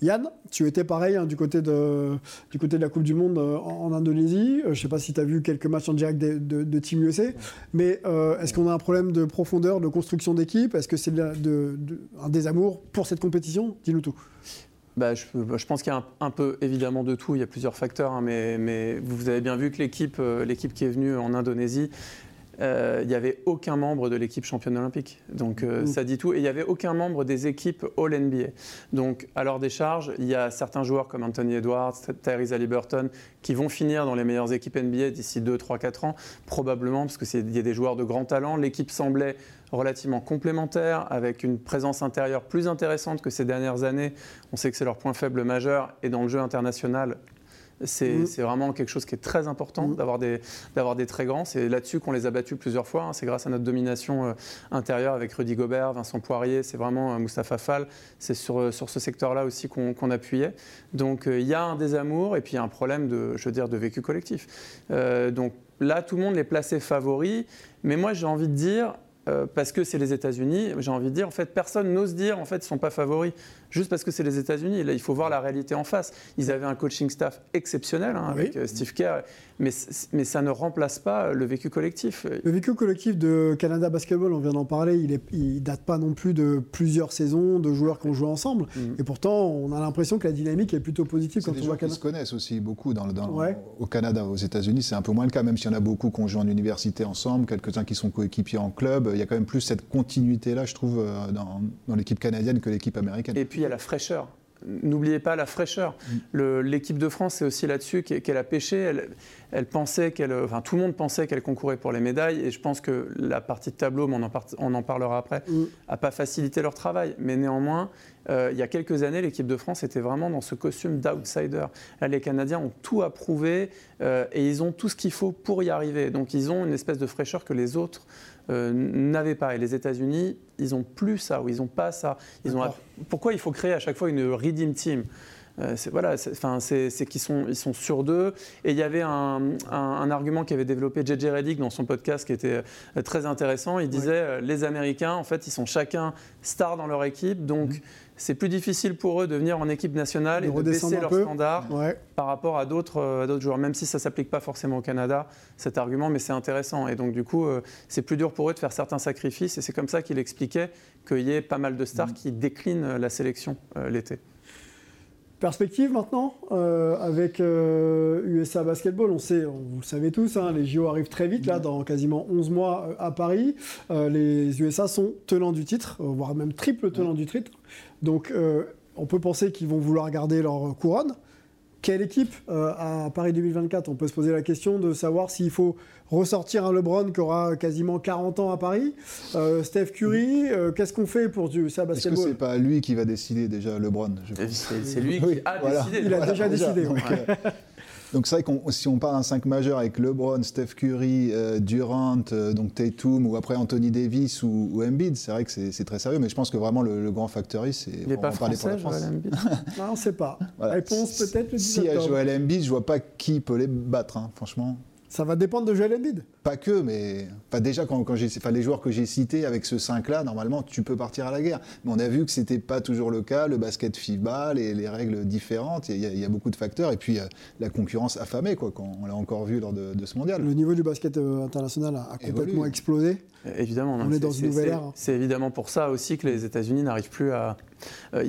Yann, tu étais pareil hein, du, côté de, du côté de la Coupe du Monde euh, en, Indonésie. Je ne sais pas si tu as vu quelques matchs en direct de, de- de Team USA, mais est-ce qu'on a un problème de profondeur, de construction d'équipe? Est-ce que c'est un désamour pour cette compétition? Dis-nous tout. Bah, je, je pense qu'il y a un, peu évidemment de tout, il y a plusieurs facteurs, hein, mais, mais vous avez bien vu que l'équipe euh, l'équipe qui est venue en Indonésie, il n'y avait aucun membre de l'équipe championne olympique. Donc euh, ça dit tout. Et il n'y avait aucun membre des équipes All-NBA. Donc à leur décharge, il y a certains joueurs comme Anthony Edwards, Tyrese Halliburton, qui vont finir dans les meilleures équipes NBA d'ici 2, 3, 4 ans, probablement, parce qu'il y a des joueurs de grand talent. L'équipe semblait relativement complémentaire, avec une présence intérieure plus intéressante que ces dernières années. On sait que c'est leur point faible majeur, et dans le jeu international, c'est Mhm. c'est vraiment quelque chose qui est très important Mhm. d'avoir des, très grands. C'est là-dessus qu'on les a battus plusieurs fois. hein. C'est grâce à notre domination euh, intérieure avec Rudy Gobert, Vincent Poirier, c'est vraiment euh, Moustapha Fall. C'est sur, euh, sur ce secteur-là aussi qu'on appuyait. Donc euh, il y a un désamour et puis il y a un problème de, je veux dire, de vécu collectif. Donc là, tout le monde les plaçait favoris. Mais moi, j'ai envie de dire, euh, parce que c'est les États-Unis, j'ai envie de dire, en fait, personne n'ose dire, en fait, ils ne sont pas favoris, juste parce que c'est les États-Unis. Là, il faut voir la réalité en face. Ils avaient un coaching staff exceptionnel hein, avec euh, Steve Kerr, mais, mais ça ne remplace pas le vécu collectif. Le vécu collectif de Canada Basketball, on vient d'en parler, il, est, il date pas non plus de plusieurs saisons de joueurs qui ont joué ensemble. Mhm. Et pourtant, on a l'impression que la dynamique est plutôt positive quand des on voit Canada. se connaissent aussi beaucoup dans, le- dans- Ouais. au Canada. Aux États-Unis, c'est un peu moins le cas, même s'il y en a beaucoup qui ont joué en université ensemble, quelques-uns qui sont coéquipiers en club. Il y a quand même plus cette continuité-là, je trouve, euh, dans, dans l'équipe canadienne que l'équipe américaine. Et puis il y a la fraîcheur. N'oubliez pas la fraîcheur. Le- L'équipe de France, c'est aussi là-dessus qu'elle qu'elle a pêché. Elle, elle pensait qu'elle, enfin tout le monde pensait qu'elle concourait pour les médailles. Et je pense que la partie de tableau, mais on en, par- on en parlera après, Mm. a pas facilité leur travail. Mais néanmoins, euh, il y a quelques années, l'équipe de France était vraiment dans ce costume d'outsider. Là, les Canadiens ont tout approuvé euh, et ils ont tout ce qu'il faut pour y arriver. Donc ils ont une espèce de fraîcheur que les autres euh, n'avaient pas. Et les États-Unis, ils ont plus ça ou ils n'ont pas ça. Ils ont, pourquoi il faut créer à chaque fois une redeem team? Euh, c'est voilà, c'est- enfin, c'est c'est qu'ils sont, ils sont sûrs d'eux. Et il y avait un, un- un argument qu'avait développé JJ Reddick dans son podcast qui était euh, très intéressant. Il disait euh, les Américains, en fait, ils sont chacun stars dans leur équipe, donc c'est plus difficile pour eux de venir en équipe nationale De et de baisser leurs standards Ouais. par rapport à d'autres euh, joueurs, même si ça s'applique pas forcément au Canada, cet argument, mais c'est intéressant. Et donc du coup, euh, c'est plus dur pour eux de faire certains sacrifices, et c'est comme ça qu'il expliquait qu'il y ait pas mal de stars qui déclinent euh, la sélection euh, l'été. Perspective maintenant euh, avec euh, USA Basketball. On sait, on- vous le savez tous, hein, les JO arrivent très vite, là, dans quasiment 11 mois euh, à Paris. Euh, les USA sont tenants du titre, euh, voire même triple tenants du titre. Donc euh, on peut penser qu'ils vont vouloir garder leur couronne. Quelle équipe euh, à Paris 2024 On peut se poser la question de savoir s'il faut ressortir un LeBron qui aura quasiment 40 ans à Paris. Euh, Steph Curry, euh, qu'est-ce qu'on fait pour du Est-ce que Basketball? c'est pas lui qui va décider déjà LeBron? C'est c'est lui qui Oui, a voilà. décidé. Il a déjà décidé, Donc, ouais. euh, donc c'est vrai qu'on si on part d'un 5 majeur avec LeBron, Steph Curry, euh, Durant, euh, donc Tatum ou après Anthony Davis ou, ou Embiid, c'est vrai que c'est très sérieux. Mais je pense que vraiment le, le grand facteur ici, c'est Il n'est on pas va parler pour la français, France. Joel Embiid Non, on ne sait pas. Voilà. Réponse peut-être le 10 Si à octobre. Joel Embiid, je vois pas qui peut les battre, hein, franchement. Ça va dépendre de Joel Embiid. Pas que, mais enfin, déjà, quand, quand j'ai, enfin, les joueurs que j'ai cités avec ce 5-là, normalement, tu peux partir à la guerre. Mais on a vu que c'était pas toujours le cas, le basket FIBA, les, les règles différentes, il y, a- il y a beaucoup de facteurs. Et puis, euh, la concurrence affamée, quoi, quand on l'a encore vu lors de, de ce mondial. Le niveau du basket euh, international a, a complètement Évolue. explosé. Évidemment. On est c'est- dans une nouvelle ère. hein. C'est évidemment pour ça aussi que les États-Unis n'arrivent plus à. Euh,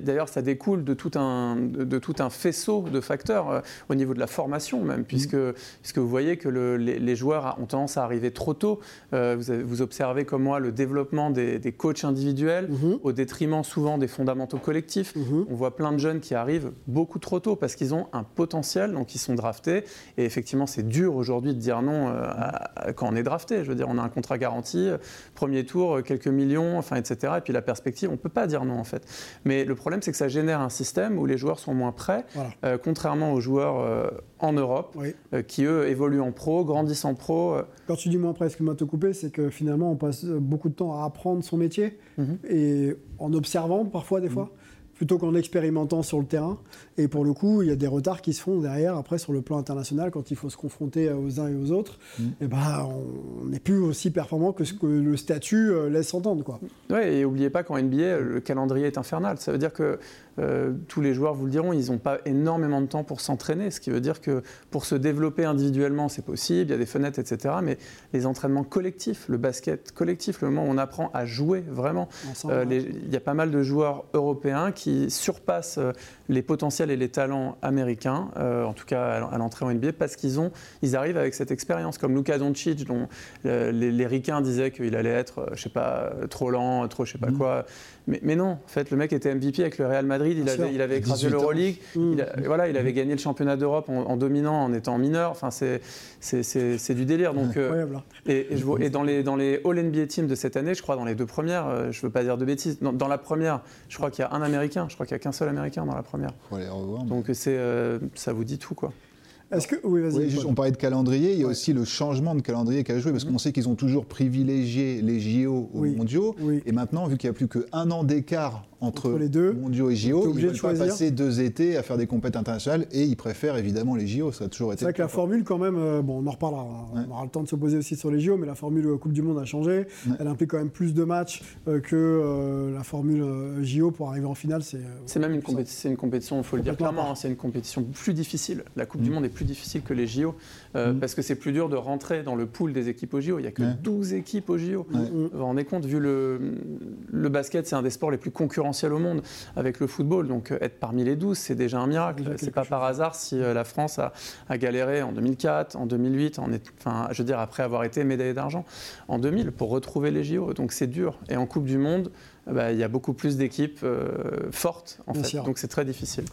D'ailleurs, ça découle de tout, un, de, de tout un faisceau de facteurs euh, au niveau de la formation même, puisque, puisque vous voyez que le- les, les joueurs ont tendance à arriver trop tôt. Euh, vous, observez comme moi le développement des, des coachs individuels Mhm. au détriment souvent des fondamentaux collectifs. Mhm. On voit plein de jeunes qui arrivent beaucoup trop tôt parce qu'ils ont un potentiel, donc ils sont draftés. Et effectivement, c'est dur aujourd'hui de dire non à- à- quand on est drafté. Je veux dire, on a un contrat garanti, premier tour, quelques millions, enfin, etc. Et puis la perspective, on ne peut pas dire non en fait. Mais le problème, c'est que ça génère un système où les joueurs sont moins prêts, Voilà. euh, contrairement aux joueurs euh, en Europe, Oui. euh, qui eux évoluent en pro, grandissent en pro. Quand tu dis moins presque m'a te couper, c'est que finalement on passe beaucoup de temps à apprendre son métier Mhm. et en observant parfois des fois, plutôt qu'en expérimentant sur le terrain. Et pour le coup, il y a des retards qui se font derrière après sur le plan international quand il faut se confronter aux uns et aux autres. Et ben on n'est plus aussi performant que ce que le statut euh, laisse entendre quoi. Ouais, et n'oubliez pas qu'en NBA, le calendrier est infernal. Ça veut dire que euh, tous les joueurs vous le diront, ils n'ont pas énormément de temps pour s'entraîner. Ce qui veut dire que pour se développer individuellement, c'est possible, il y a des fenêtres, etc. Mais les entraînements collectifs, le basket collectif, le moment où on apprend à jouer vraiment, euh, les- il y a pas mal de joueurs européens qui surpassent euh, les potentiels et les talents américains, euh, en tout cas à l'entrée en NBA, parce qu'ils ont, ils arrivent avec cette expérience. Comme Luka Doncic, dont les, les ricains disaient qu'il allait être, je sais pas, trop lent, trop je sais pas Mhm. quoi. Mais, mais non, en fait, le mec était MVP avec le Real Madrid, il avait, sûr. il avait écrasé 18 ans. l'Euroleague, il a- voilà, il avait gagné le championnat d'Europe en, en dominant, en étant mineur. Enfin, c'est c'est- c'est- c'est du délire. Donc, euh, Incroyable. hein. et, et je vois- et dans les, dans les All NBA Teams de cette année, je crois dans les deux premières, euh, je veux pas dire de bêtises, dans, dans la première, je crois qu'il y a un Américain, je crois qu'il y a qu'un seul Américain dans la première. Faut aller revoir. mais- Donc c'est, euh, ça vous dit tout quoi. Est-ce que oui, juste, on parlait de calendrier, il y a Ouais. aussi le changement de calendrier qu'a joué, parce qu'on sait qu'ils ont toujours privilégié les JO aux Oui. mondiaux, Oui. et maintenant, vu qu'il n'y a plus qu'un an d'écart entre, Entre les deux, mondiaux et JO, ils ne de veulent pas passer deux étés à faire des compétitions internationales, et ils préfèrent évidemment les JO, ça a toujours été C'est vrai que la formule, quand même, euh, bon, on en reparlera. hein. Ouais. On aura le temps de se poser aussi sur les JO, mais la formule euh, Coupe du Monde a changé. Elle implique quand même plus de matchs euh, que euh, la formule JO pour arriver en finale. C'est euh, C'est même une, compétition, c'est une compétition, il faut le dire clairement, hein, c'est une compétition plus difficile. La Coupe Mm. du Monde est plus difficile que les JO euh, parce que c'est plus dur de rentrer dans le pool des équipes aux JO. Il n'y a que Ouais. 12 équipes aux JO. Ouais. Vous vous rendez compte, vu le, le basket, c'est un des sports les plus au monde avec le football. Donc euh, être parmi les 12, c'est déjà un miracle. C'est pas chose. par hasard si euh, la France a, a galéré en 2004, en 2008, en est- enfin, je veux dire, après avoir été médaillée d'argent en 2000 pour retrouver les JO. Donc c'est dur. Et en Coupe du Monde, bah, il y a beaucoup plus d'équipes euh, fortes, en Bien fait. sûr. Donc c'est très difficile.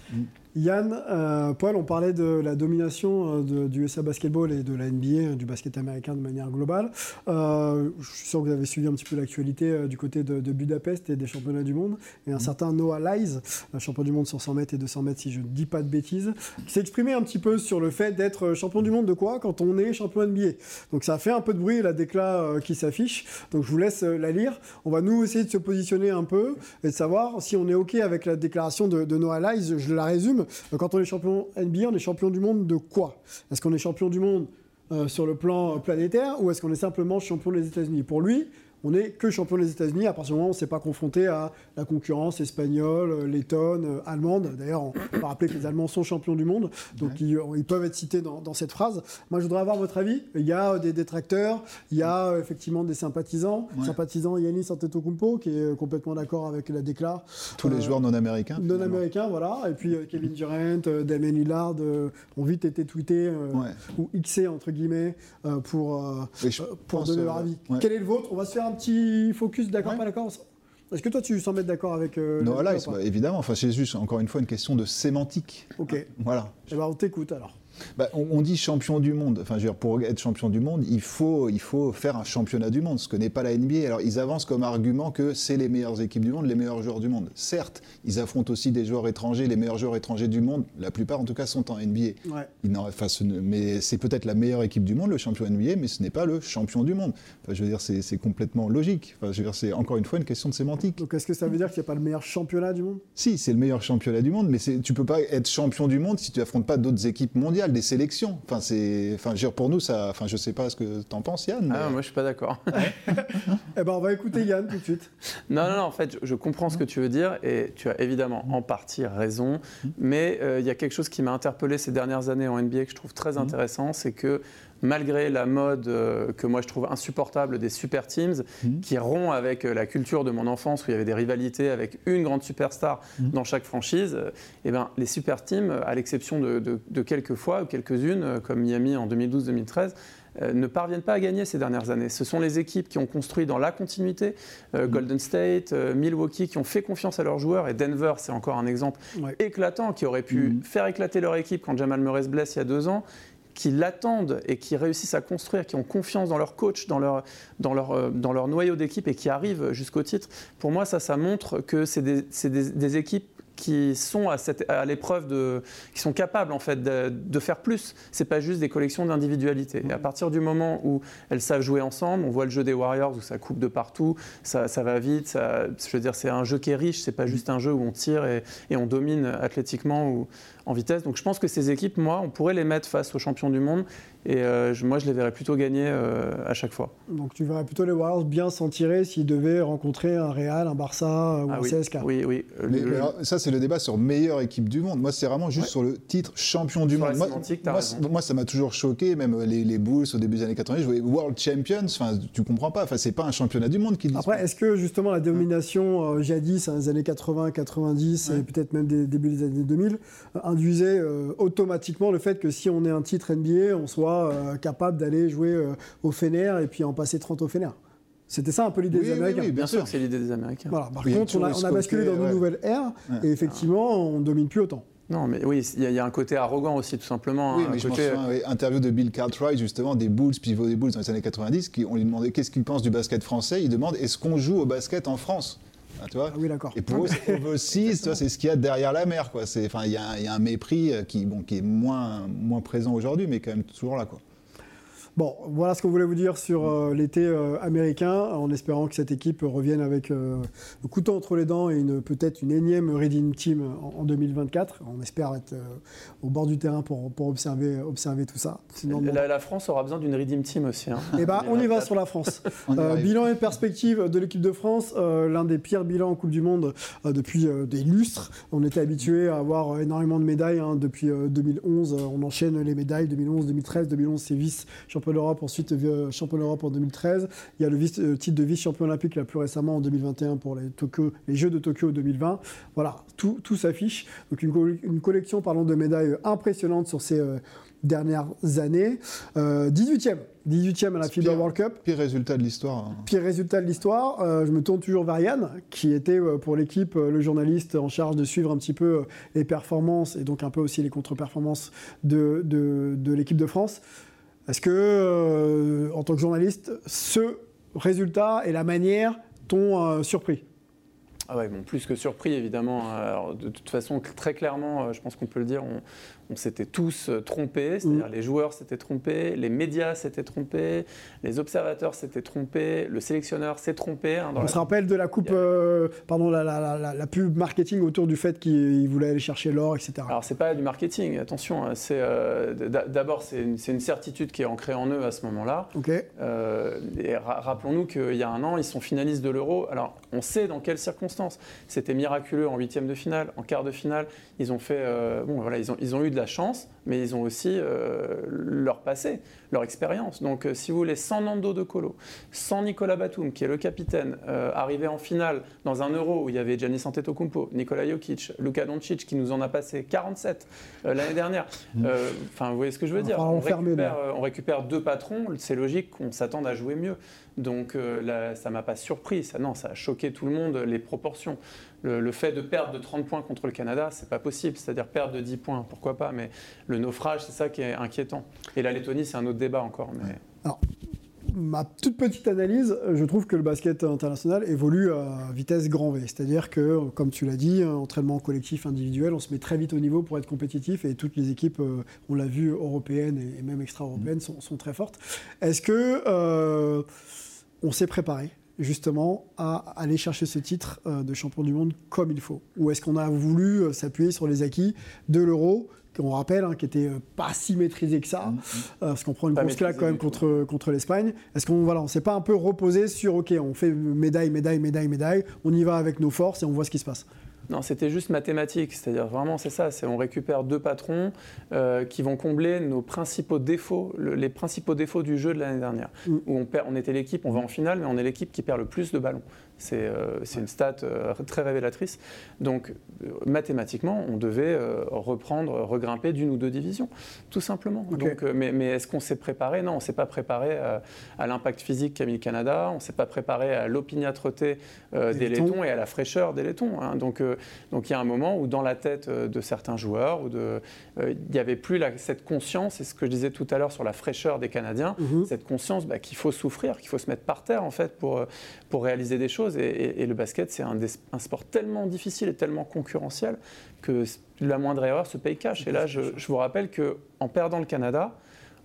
Yann, euh, Paul, on parlait de la domination euh, de- du USA Basketball et de la NBA, euh, du basket américain de manière globale. Euh, je suis sûr que vous avez suivi un petit peu l'actualité euh, du côté de, de Budapest et des championnats du monde. Et un certain Noah Lyles, champion du monde sur 100 mètres et 200 mètres, si je ne dis pas de bêtises, qui s'est exprimé un petit peu sur le fait d'être champion du monde de quoi quand on est champion NBA. Donc ça a fait un peu de bruit, la décla qui s'affiche. Donc je vous laisse la lire. On va nous essayer de se positionner un peu et de savoir si on est OK avec la déclaration de, de Noah Lyles. Je la résume. Euh, Quand on est champion NBA, on est champion du monde de quoi? Est-ce qu'on est champion du monde euh, sur le plan euh, planétaire ou est-ce qu'on est simplement champion des États-Unis? Pour lui, on n'est que champion des États-Unis à partir du moment où on ne s'est pas confronté à la concurrence espagnole, euh, lettonne, euh, allemande. D'ailleurs, on va rappeler que les Allemands sont champions du monde, donc ils, euh, ils peuvent être cités dans, dans cette phrase. Moi, je voudrais avoir votre avis. Il y a des détracteurs, il y a effectivement des sympathisants. Ouais. Sympathisant Yannis Antetokounmpo, qui est complètement d'accord avec la décla. Tous les Euh, joueurs non américains. non finalement. américain, voilà. Et puis euh, Kevin Durant, euh, Damien Lillard ont vite été tweetés Ouais. ou xés entre guillemets pour, je pour donner leur avis. Quel est le vôtre? On va se faire un petit focus, d'accord, Ouais. pas d'accord Est-ce que toi tu sens mettre d'accord avec euh, ou pas bah, évidemment. Enfin, c'est juste encore une fois une question de sémantique. Ok. Eh Voilà. ben, on t'écoute alors. Bah, on, on dit champion du monde. Enfin, je veux dire, pour être champion du monde, il faut, il faut faire un championnat du monde, ce que n'est pas la NBA. Alors, ils avancent comme argument que c'est les meilleures équipes du monde, les meilleurs joueurs du monde. Certes, ils affrontent aussi des joueurs étrangers. Les meilleurs joueurs étrangers du monde, la plupart en tout cas, sont en NBA. Ouais. Ils n'en- enfin, ce ne- mais c'est peut-être la meilleure équipe du monde, le champion NBA, mais ce n'est pas le champion du monde. Enfin, je veux dire, c'est complètement logique. Enfin, je veux dire, c'est encore une fois une question de sémantique. Donc est-ce que ça veut dire qu'il n'y a pas le meilleur championnat du monde? Si, c'est le meilleur championnat du monde, mais tu peux pas être champion du monde si tu affrontes pas d'autres équipes mondiales. Mondial, des sélections. Enfin, c'est, enfin, je pour nous, ça, enfin, je sais pas ce que tu en penses, Yann. mais- Ah, moi, je suis pas d'accord. Eh ben, on va écouter Yann tout de suite. Non, non, non, en fait, je, je comprends ce que tu veux dire et tu as évidemment en partie raison. Mais euh, il y a quelque chose qui m'a interpellé ces dernières années en NBA que je trouve très intéressant, c'est que malgré la mode euh, que moi je trouve insupportable des super teams, qui rompt avec euh, la culture de mon enfance où il y avait des rivalités avec une grande superstar dans chaque franchise, euh, eh ben, les super teams, euh, à l'exception de, de- de quelques fois ou quelques-unes, comme Miami en 2012-2013, euh, ne parviennent pas à gagner ces dernières années. Ce sont les équipes qui ont construit dans la continuité, euh, Golden State, Milwaukee, qui ont fait confiance à leurs joueurs, et Denver, c'est encore un exemple Ouais. éclatant, qui aurait pu faire éclater leur équipe quand Jamal Murray se blesse il y a deux ans, qui l'attendent et qui réussissent à construire, qui ont confiance dans leur coach, dans leur, dans leur, euh, dans leur noyau d'équipe et qui arrivent jusqu'au titre. Pour moi, ça, ça montre que c'est des, des équipes qui sont à, cette- à l'épreuve de, qui sont capables en fait de, de faire plus. C'est pas juste des collections d'individualité. Et à partir du moment où elles savent jouer ensemble, on voit le jeu des Warriors où ça coupe de partout, ça, ça va vite. Ça, je veux dire, c'est un jeu qui est riche. C'est pas juste un jeu où on tire et, et on domine athlétiquement ou en vitesse. Donc je pense que ces équipes, moi, on pourrait les mettre face aux champions du monde. Et euh, je- moi, je les verrais plutôt gagner euh, à chaque fois. Donc tu verrais plutôt les Warriors bien s'en tirer s'ils devaient rencontrer un Real, un Barça euh, ou Ah un oui, CSK. oui, oui. Euh, Mais, le- mais alors, ça, c'est le débat sur meilleure équipe du monde. Moi, c'est vraiment juste Ouais. sur le titre champion du Sur la monde. Moi, moi, ça m'a toujours choqué, même les, les Bulls au début des années 80, je voyais World Champions. Enfin, tu comprends pas. Enfin, c'est pas un championnat du monde qui dit. Après, est-ce que justement la domination euh, jadis, dans les années 80, 90 et peut-être même des débuts des années 2000, euh, induisait euh, automatiquement le fait que si on est un titre NBA, on soit euh, capable d'aller jouer euh, au Fener et puis en passer 30 au Fener C'était ça un peu l'idée Oui, des oui, Américains. oui, Bien sûr c'est l'idée des Américains. Voilà. Par Oui, contre, on a, on basculé côté, dans une nouvelle ère et effectivement, on ne domine plus autant. Non, mais oui, il y, a- il y a un côté arrogant aussi, tout simplement. Oui, un mais je me côté- souviens, oui, interview de Bill Cartwright, justement, des Bulls, pivot des Bulls dans les années 90, qui, on lui demandait qu'est-ce qu'il pense du basket français. Il demande est-ce qu'on joue au basket en France? Ah, tu vois Ah oui, d'accord. Et pour eux, c'est overseas, tu vois, c'est ce qu'il y a derrière la mer. quoi. C'est- Enfin, il y, a un- il y a un mépris euh, qui, bon, qui est moins, moins présent aujourd'hui, mais quand même toujours là. Quoi. Bon, voilà ce qu'on voulait vous dire sur euh, l'été euh, américain, en espérant que cette équipe revienne avec euh, le couteau entre les dents et une- peut-être une énième Redeem Team en, en 2024. On espère être au bord du terrain pour, pour observer, observer tout ça. Sinon, bon. La, la France aura besoin d'une Redeem Team aussi. hein. Eh ben, on y va 2024. sur la France. Bilan et perspective de l'équipe de France, l'un des pires bilans en Coupe du Monde depuis des lustres. On était habitué à avoir énormément de médailles hein, depuis euh, 2011. euh, on enchaîne les médailles 2011, 2013. 2011, c'est vice champion d'Europe, ensuite euh, champion d'Europe en 2013. Il y a le vice- euh, titre de vice-champion olympique là plus récemment en 2021 pour les, Tokyo, les Jeux de Tokyo 2020. Voilà, tout, tout s'affiche. Donc une, une collection parlons de médailles impressionnantes sur ces euh, dernières années. Euh, 18e, 18e à la FIBA Pire- World Cup. Pire résultat de l'histoire. hein. Pire résultat de l'histoire, euh, je me tourne toujours vers Yann, qui était euh, pour l'équipe euh, le journaliste en charge de suivre un petit peu euh, les performances et donc un peu aussi les contre-performances de, de, de l'équipe de France. Est-ce que, euh, en tant que journaliste, ce résultat et la manière t'ont euh, surpris? Ah ouais, bon, plus que surpris, évidemment. Alors, de toute façon, très clairement, euh, je pense qu'on peut le dire, on s'était tous euh, trompés. C'est-à-dire Mm. les joueurs s'étaient trompés, les médias s'étaient trompés, les observateurs s'étaient trompés, le sélectionneur s'est trompé. hein, On se rappelle de la coupe, euh, pardon, la, la- la- la- la pub marketing autour du fait qu'il voulait aller chercher l'or, etc. Alors c'est pas du marketing, attention. hein, C'est euh, d'a- d'abord c'est une, certitude qui est ancrée en eux à ce moment-là. Ok. Euh, et ra- rappelons-nous qu'il y a un an, ils sont finalistes de l'Euro. Alors, on sait dans quelles circonstances. C'était miraculeux en huitième de finale, en quart de finale. Ils ont fait, bon, voilà, ils ont, ils ont eu de la chance, mais ils ont aussi euh, leur passé, leur expérience. Donc, euh, si vous voulez, sans Nando de Colo, sans Nicolas Batum, qui est le capitaine, euh, arrivé en finale dans un Euro où il y avait Giannis Antetokounmpo, Nikola Jokic, Luka Doncic, qui nous en a passé 47 euh, l'année dernière. Euh, Enfin, vous voyez ce que je veux dire on récupère, là. on récupère deux patrons, c'est logique qu'on s'attende à jouer mieux. Donc là, ça m'a pas surpris, ça, non, ça a choqué tout le monde, les proportions. Le, fait de perdre de 30 points contre le Canada, c'est pas possible, c'est-à-dire perdre de 10 points, pourquoi pas, mais le naufrage, c'est ça qui est inquiétant. Et la Lettonie, c'est un autre débat encore. Ma toute petite analyse, je trouve que le basket international évolue à vitesse grand V. C'est-à-dire que, comme tu l'as dit, entraînement collectif, individuel, on se met très vite au niveau pour être compétitif et toutes les équipes, euh, on l'a vu, européennes et même extra-européennes, sont, sont très fortes. Est-ce que euh, on s'est préparé? Justement à aller chercher ce titre euh, de champion du monde comme il faut. Ou est-ce qu'on a voulu euh, s'appuyer sur les acquis de l'euro qu'on rappelle, hein, qui était euh, pas si maîtrisé que ça, euh, parce qu'on prend une Pas grosse claque quand même contre l'Espagne. Est-ce qu'on voilà, on s'est pas un peu reposé sur, ok, on fait médaille, médaille, médaille, médaille, on y va avec nos forces et on voit ce qui se passe Non, c'était juste mathématique, c'est-à-dire vraiment c'est ça, c'est on récupère deux patrons euh, qui vont combler nos principaux défauts, le- les principaux défauts du jeu de l'année dernière, Mm. où on, perd, on était l'équipe, on va en finale, mais on est l'équipe qui perd le plus de ballons. C'est euh, une stat euh, très révélatrice. Donc euh, mathématiquement, on devait reprendre, regrimper d'une ou deux divisions, tout simplement. Donc, mais mais est-ce qu'on s'est préparé? Non, on ne s'est pas préparé à, à l'impact physique qu'a mis le Canada, on ne s'est pas préparé à l'opiniâtreté euh, Des laitons. laitons et à la fraîcheur des laitons. hein. Donc, euh, donc il y a un moment où dans la tête de certains joueurs, euh, il n'y avait plus la- cette conscience, et ce que je disais tout à l'heure sur la fraîcheur des Canadiens, Mhm. cette conscience bah, qu'il faut souffrir, qu'il faut se mettre par terre en fait pour, pour réaliser des choses. Et, et- et le basket, c'est un, sport tellement difficile et tellement concurrentiel que la moindre erreur se paye cash. Et là, je, je vous rappelle que en perdant le Canada,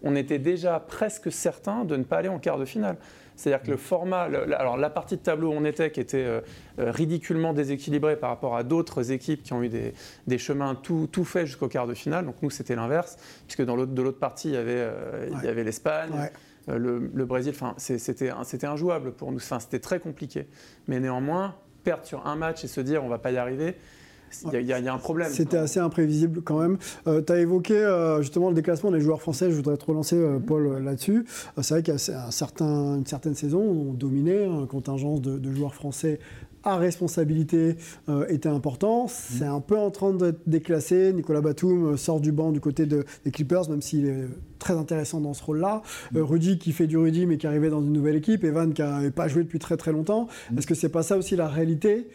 on était déjà presque certain de ne pas aller en quart de finale. C'est-à-dire que le format, le- alors la partie de tableau où on était, qui était euh, euh, ridiculement déséquilibrée par rapport à d'autres équipes qui ont eu des, des chemins tout, tout faits jusqu'au quart de finale. Donc nous, c'était l'inverse, puisque dans l'autre, de l'autre partie, il y avait, euh, il y Ouais. avait l'Espagne, Ouais. Euh, le, Brésil. C'était, injouable pour nous. C'était très compliqué. Mais néanmoins, perdre sur un match et se dire on va pas y arriver, il y, a- y a- y a un problème. C'était assez imprévisible quand même. tu as évoqué euh, justement le déclassement des joueurs français. Je voudrais te relancer, euh, Paul, euh, là-dessus. Euh, c'est vrai qu'à un certain, une certaine saison, on dominait. Un contingent de, de joueurs français à responsabilité euh, était important. C'est un peu en train d'être déclassé. Nicolas Batum euh, sort du banc du côté de- des Clippers, même s'il est très intéressant dans ce rôle-là. Euh, Rudy qui fait du Rudy, mais qui arrivait dans une nouvelle équipe. Evan qui n'avait pas joué depuis très très longtemps. Est-ce que c'est pas ça aussi la réalité?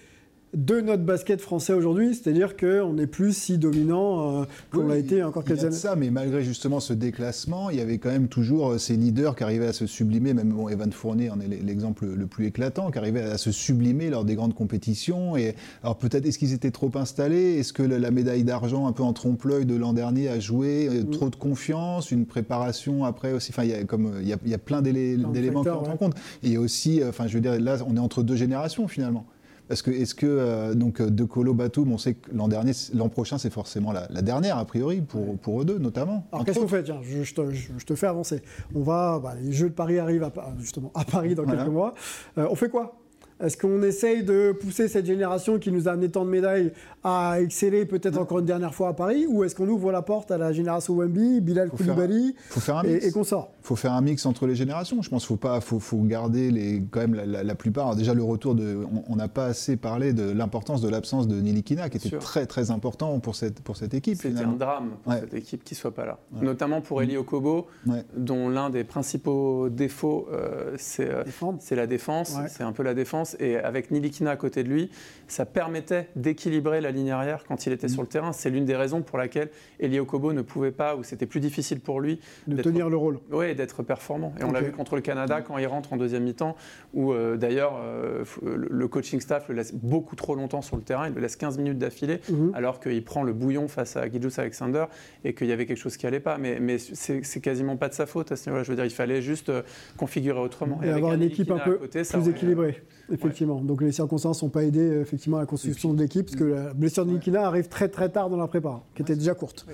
De notre basket français aujourd'hui, c'est-à-dire qu'on n'est plus si dominant euh, qu'on Oui, l'a été encore quelques années. ça, mais malgré justement ce déclassement, il y avait quand même toujours euh, ces leaders qui arrivaient à se sublimer, même bon, Evan Fournier en est l'exemple le plus éclatant, qui arrivaient à se sublimer lors des grandes compétitions. Et alors peut-être est-ce qu'ils étaient trop installés? Est-ce que la, médaille d'argent un peu en trompe-l'œil de l'an dernier a joué Mm. Euh, Trop de confiance, une préparation après aussi? Enfin, il y a comme il y a, il y a plein d'éléments qui facteurs, entrent en compte. Et il y a aussi, enfin, je veux dire, là, on est entre deux générations finalement. Parce que est-ce que euh, donc euh, De Colo Batum, on sait que l'an dernier, l'an prochain, c'est forcément la, la dernière a priori pour, pour eux deux notamment. Alors qu'est-ce qu'on fait? Tiens, je, je te, je- je te fais avancer. On va, bah, les Jeux de Paris arrivent à, justement à Paris dans Voilà. quelques mois. Euh, on fait quoi? Est-ce qu'on essaye de pousser cette génération qui nous a amené tant de médailles à exceller peut-être encore une dernière fois à Paris Ou est-ce qu'on ouvre la porte à la génération Wemby, Bilal Faut faire- Koulibaly Faut faire un mix. et, et qu'on sort? Faut faire un mix entre les générations. Je pense qu'il faut pas, faut, faut garder les, quand même la, la- la plupart. Alors déjà le retour de, on- n'a pas assez parlé de l'importance de l'absence de Nilikina, qui était très très important pour cette pour cette équipe. C'était un drame pour Ouais. cette équipe qui ne soit pas là. Notamment pour Eli Okobo, Ouais. dont l'un des principaux défauts, euh, c'est euh, c'est la défense. Ouais. C'est un peu la défense. Et avec Nilikina à côté de lui, ça permettait d'équilibrer la ligne arrière quand il était sur le terrain. C'est l'une des raisons pour laquelle Eli Okobo ne pouvait pas, ou c'était plus difficile pour lui, de tenir le rôle. Oui, d'être performant. Et on l'a vu contre le Canada quand il rentre en deuxième mi-temps, où euh, d'ailleurs euh, f- le coaching staff le laisse beaucoup trop longtemps sur le terrain, il le laisse 15 minutes d'affilée, Mhm. alors qu'il prend le bouillon face à Gijus Alexander et qu'il y avait quelque chose qui allait pas. Mais, mais c'est quasiment pas de sa faute à ce niveau-là. Je veux dire, il fallait juste euh, configurer autrement. Et avoir un une équipe un peu côté, plus aurait- équilibrée, effectivement. Donc les circonstances n'ont pas aidé effectivement à la construction de l'équipe, parce que la blessure de Nikina arrive très très tard dans la prépa, qui était déjà courte.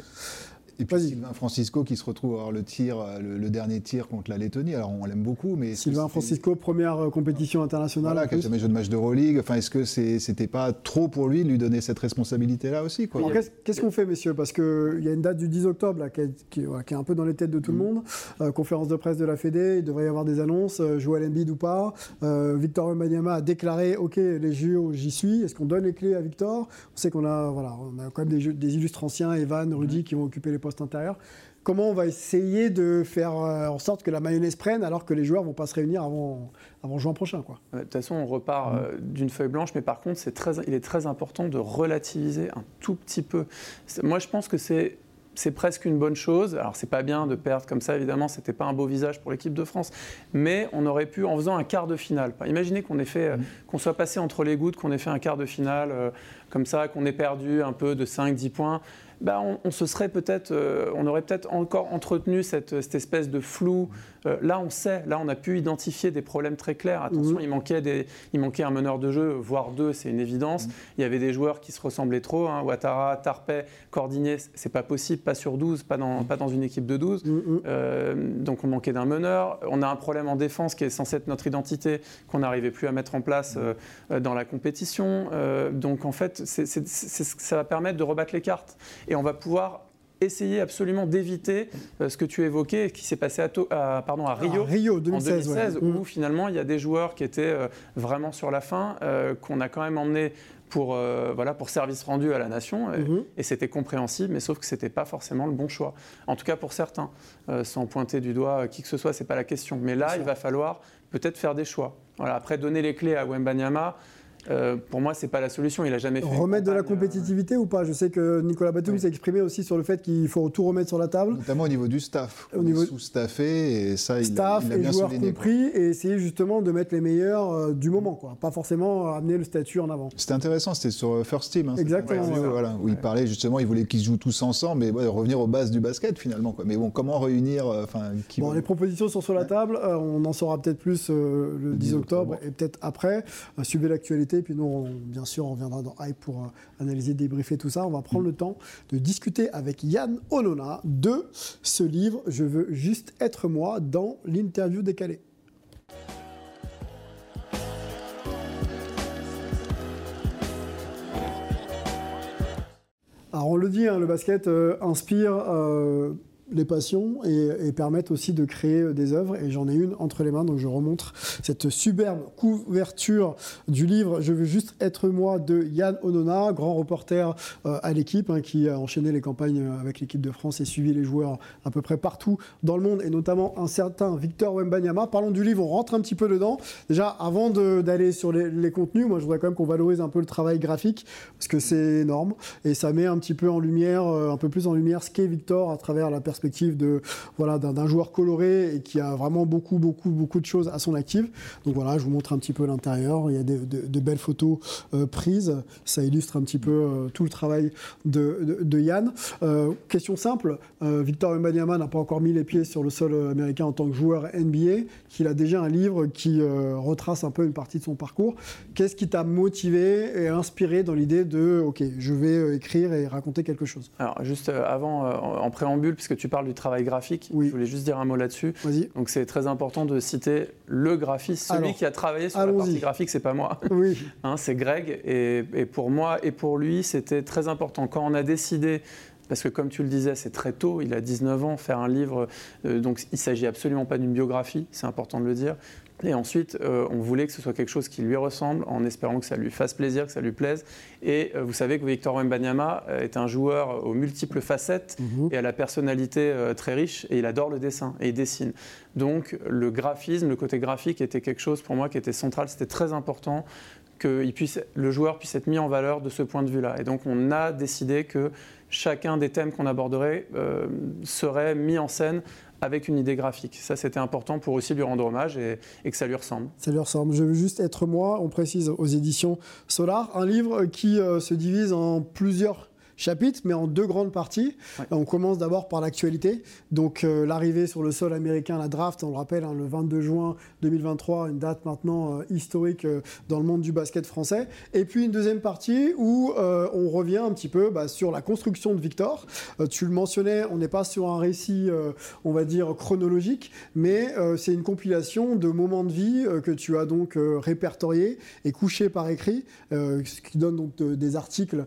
Et puis. Sylvain Francisco qui se retrouve à avoir le tir, euh, le, le dernier tir contre la Lettonie. Alors on l'aime beaucoup, mais Sylvain Francisco, première euh, compétition internationale. Voilà, qui a jamais joué de match d'Euroleague. Enfin, est-ce que c'était pas trop pour lui de lui donner cette responsabilité-là aussi quoi? Alors, qu'est-ce qu'on fait, messieurs? Parce qu'il y a une date du 10 octobre là, qui, est, qui est- voilà, qui est un peu dans les têtes de tout le Mm. monde. Euh, conférence de presse de la Fédé, il devrait y avoir des annonces. Joël Embiid ou pas? Victor Wembanyama a déclaré Ok, les JO, j'y suis. Est-ce qu'on donne les clés à Victor? On sait qu'on a, voilà, on a quand même des, jeux- des illustres anciens, Evan, Rudy, qui vont occuper les postes intérieurs. Comment on va essayer de faire euh, en sorte que la mayonnaise prenne alors que les joueurs vont pas se réunir avant, avant juin prochain quoi. De toute façon, on repart euh, d'une feuille blanche, mais par contre, c'est très, il est très important de relativiser un tout petit peu. Moi, je pense que c'est c'est presque une bonne chose. Alors, c'est pas bien de perdre comme ça, évidemment, c'était pas un beau visage pour l'équipe de France, mais on aurait pu, en faisant un quart de finale, imaginez qu'on ait fait, euh, qu'on soit passé entre les gouttes, qu'on ait fait un quart de finale euh, comme ça, qu'on ait perdu un peu de 5-10 points. Bah, on, se serait peut-être, euh, on aurait peut-être encore entretenu cette espèce de flou. Euh, là, on sait, là, on a pu identifier des problèmes très clairs. Attention, Mhm. il, manquait des, il manquait un meneur de jeu, voire deux, c'est une évidence. Mhm. Il y avait des joueurs qui se ressemblaient trop. Hein, Ouattara, Tarpey, Cordigné, c'est pas possible, pas sur 12, pas dans, pas dans une équipe de 12. Mhm. Euh, donc on manquait d'un meneur. On a un problème en défense qui est censé être notre identité, qu'on n'arrivait plus à mettre en place euh, dans la compétition. Donc en fait, ça va permettre de rebattre les cartes. Et on va pouvoir essayer absolument d'éviter euh, ce que tu évoquais, qui s'est passé à, To- à- pardon, à Rio. Ah, Rio En 2016, 2016, ouais. où finalement il y a des joueurs qui étaient euh, vraiment sur la fin, euh, qu'on a quand même emmenés pour, euh, voilà, pour service rendu à la nation. Et, Mhm. et c'était compréhensible, mais sauf que c'était pas forcément le bon choix. En tout cas pour certains. Euh, sans pointer du doigt qui que ce soit, c'est pas la question. Mais là, il va falloir peut-être faire des choix. Voilà, après, donner les clés à Wembanyama, euh, pour moi, c'est pas la solution. Il a jamais fait. Remettre de la euh, compétitivité ou pas? Je sais que Nicolas Batum Oui. s'est exprimé aussi sur le fait qu'il faut tout remettre sur la table. Notamment au niveau du staff. Au On niveau- est sous-staffé et ça, il, Staff il a et bien joueurs souligné. quoi. compris, et essayer justement de mettre les meilleurs euh, du moment, quoi. Pas forcément amener le statut en avant. C'était intéressant, c'était sur First Team. hein, Exactement, interview, ouais. voilà, où il parlait justement, il voulait qu'ils jouent tous ensemble, mais ouais, revenir aux bases du basket finalement. Quoi. Mais bon, comment réunir enfin, qui Bon, va- les propositions sont sur la table. euh, on en saura peut-être plus euh, le 10 octobre et peut-être après. Euh, suivez l'actualité. Puis nous, bien sûr, on reviendra dans Hype pour euh, analyser, débriefer tout ça. On va prendre le temps de discuter avec Yann Onona de ce livre. Je veux juste être moi dans l'interview décalée. Alors on le dit, hein, le basket euh, inspire euh, les passions et, et permettent aussi de créer euh, des œuvres. Et j'en ai une entre les mains, donc je remontre cette superbe couverture du livre Je veux juste être moi de Yann Onona, grand reporter euh, à l'équipe, hein, qui a enchaîné les campagnes euh, avec l'équipe de France et suivi les joueurs à peu près partout dans le monde, et notamment un certain Victor Wembanyama. Parlons du livre, on rentre un petit peu dedans. Déjà, avant d'aller sur les, contenus, moi je voudrais quand même qu'on valorise un peu le travail graphique, parce que c'est énorme, et ça met un petit peu en lumière, un peu plus en lumière ce qu'est Victor à travers la perspective de voilà d'un joueur coloré et qui a vraiment beaucoup beaucoup beaucoup de choses à son actif. Donc voilà, je vous montre un petit peu l'intérieur. Il y a de, belles photos euh, prises. Ça illustre un petit peu euh, tout le travail de, de- Yann. Euh, question simple, Victor Wembanyama n'a pas encore mis les pieds sur le sol américain en tant que joueur NBA, qu'il a déjà un livre qui retrace un peu une partie de son parcours. Qu'est-ce qui t'a motivé et inspiré dans l'idée de, ok, je vais écrire et raconter quelque chose? Alors, juste avant, en préambule, puisque tu parles du travail graphique, Oui. je voulais juste dire un mot là-dessus. Vas-y. Donc, c'est très important de citer le graphiste. Celui Alors, qui a travaillé sur la partie graphique, c'est pas moi. Oui. Hein, c'est Greg. Et, et pour moi et pour lui, c'était très important. Quand on a décidé, parce que comme tu le disais, c'est très tôt, il a 19 ans, faire un livre, euh, donc il s'agit absolument pas d'une biographie, c'est important de le dire. Et ensuite, euh, on voulait que ce soit quelque chose qui lui ressemble, en espérant que ça lui fasse plaisir, que ça lui plaise. Et euh, vous savez que Victor Wembanyama euh, est un joueur aux multiples facettes Mhm. et à la personnalité euh, très riche, et il adore le dessin, et il dessine. Donc le graphisme, le côté graphique était quelque chose pour moi qui était central, c'était très important que il puisse, le joueur puisse être mis en valeur de ce point de vue-là. Et donc on a décidé que chacun des thèmes qu'on aborderait euh, serait mis en scène avec une idée graphique. Ça, c'était important pour aussi lui rendre hommage et, que ça lui ressemble. Ça lui ressemble. Je veux juste être moi, on précise aux éditions Solar, un livre qui euh, se divise en plusieurs chapitres, mais en deux grandes parties. Ouais. On commence d'abord par l'actualité, donc euh, l'arrivée sur le sol américain, la draft, on le rappelle, hein, le 22 juin 2023, une date maintenant euh, historique euh, dans le monde du basket français. Et puis une deuxième partie où on revient un petit peu bah, sur la construction de Victor. Tu le mentionnais, on n'est pas sur un récit, on va dire, chronologique, mais c'est une compilation de moments de vie que tu as donc répertoriés et couchés par écrit, ce qui donne donc de- des articles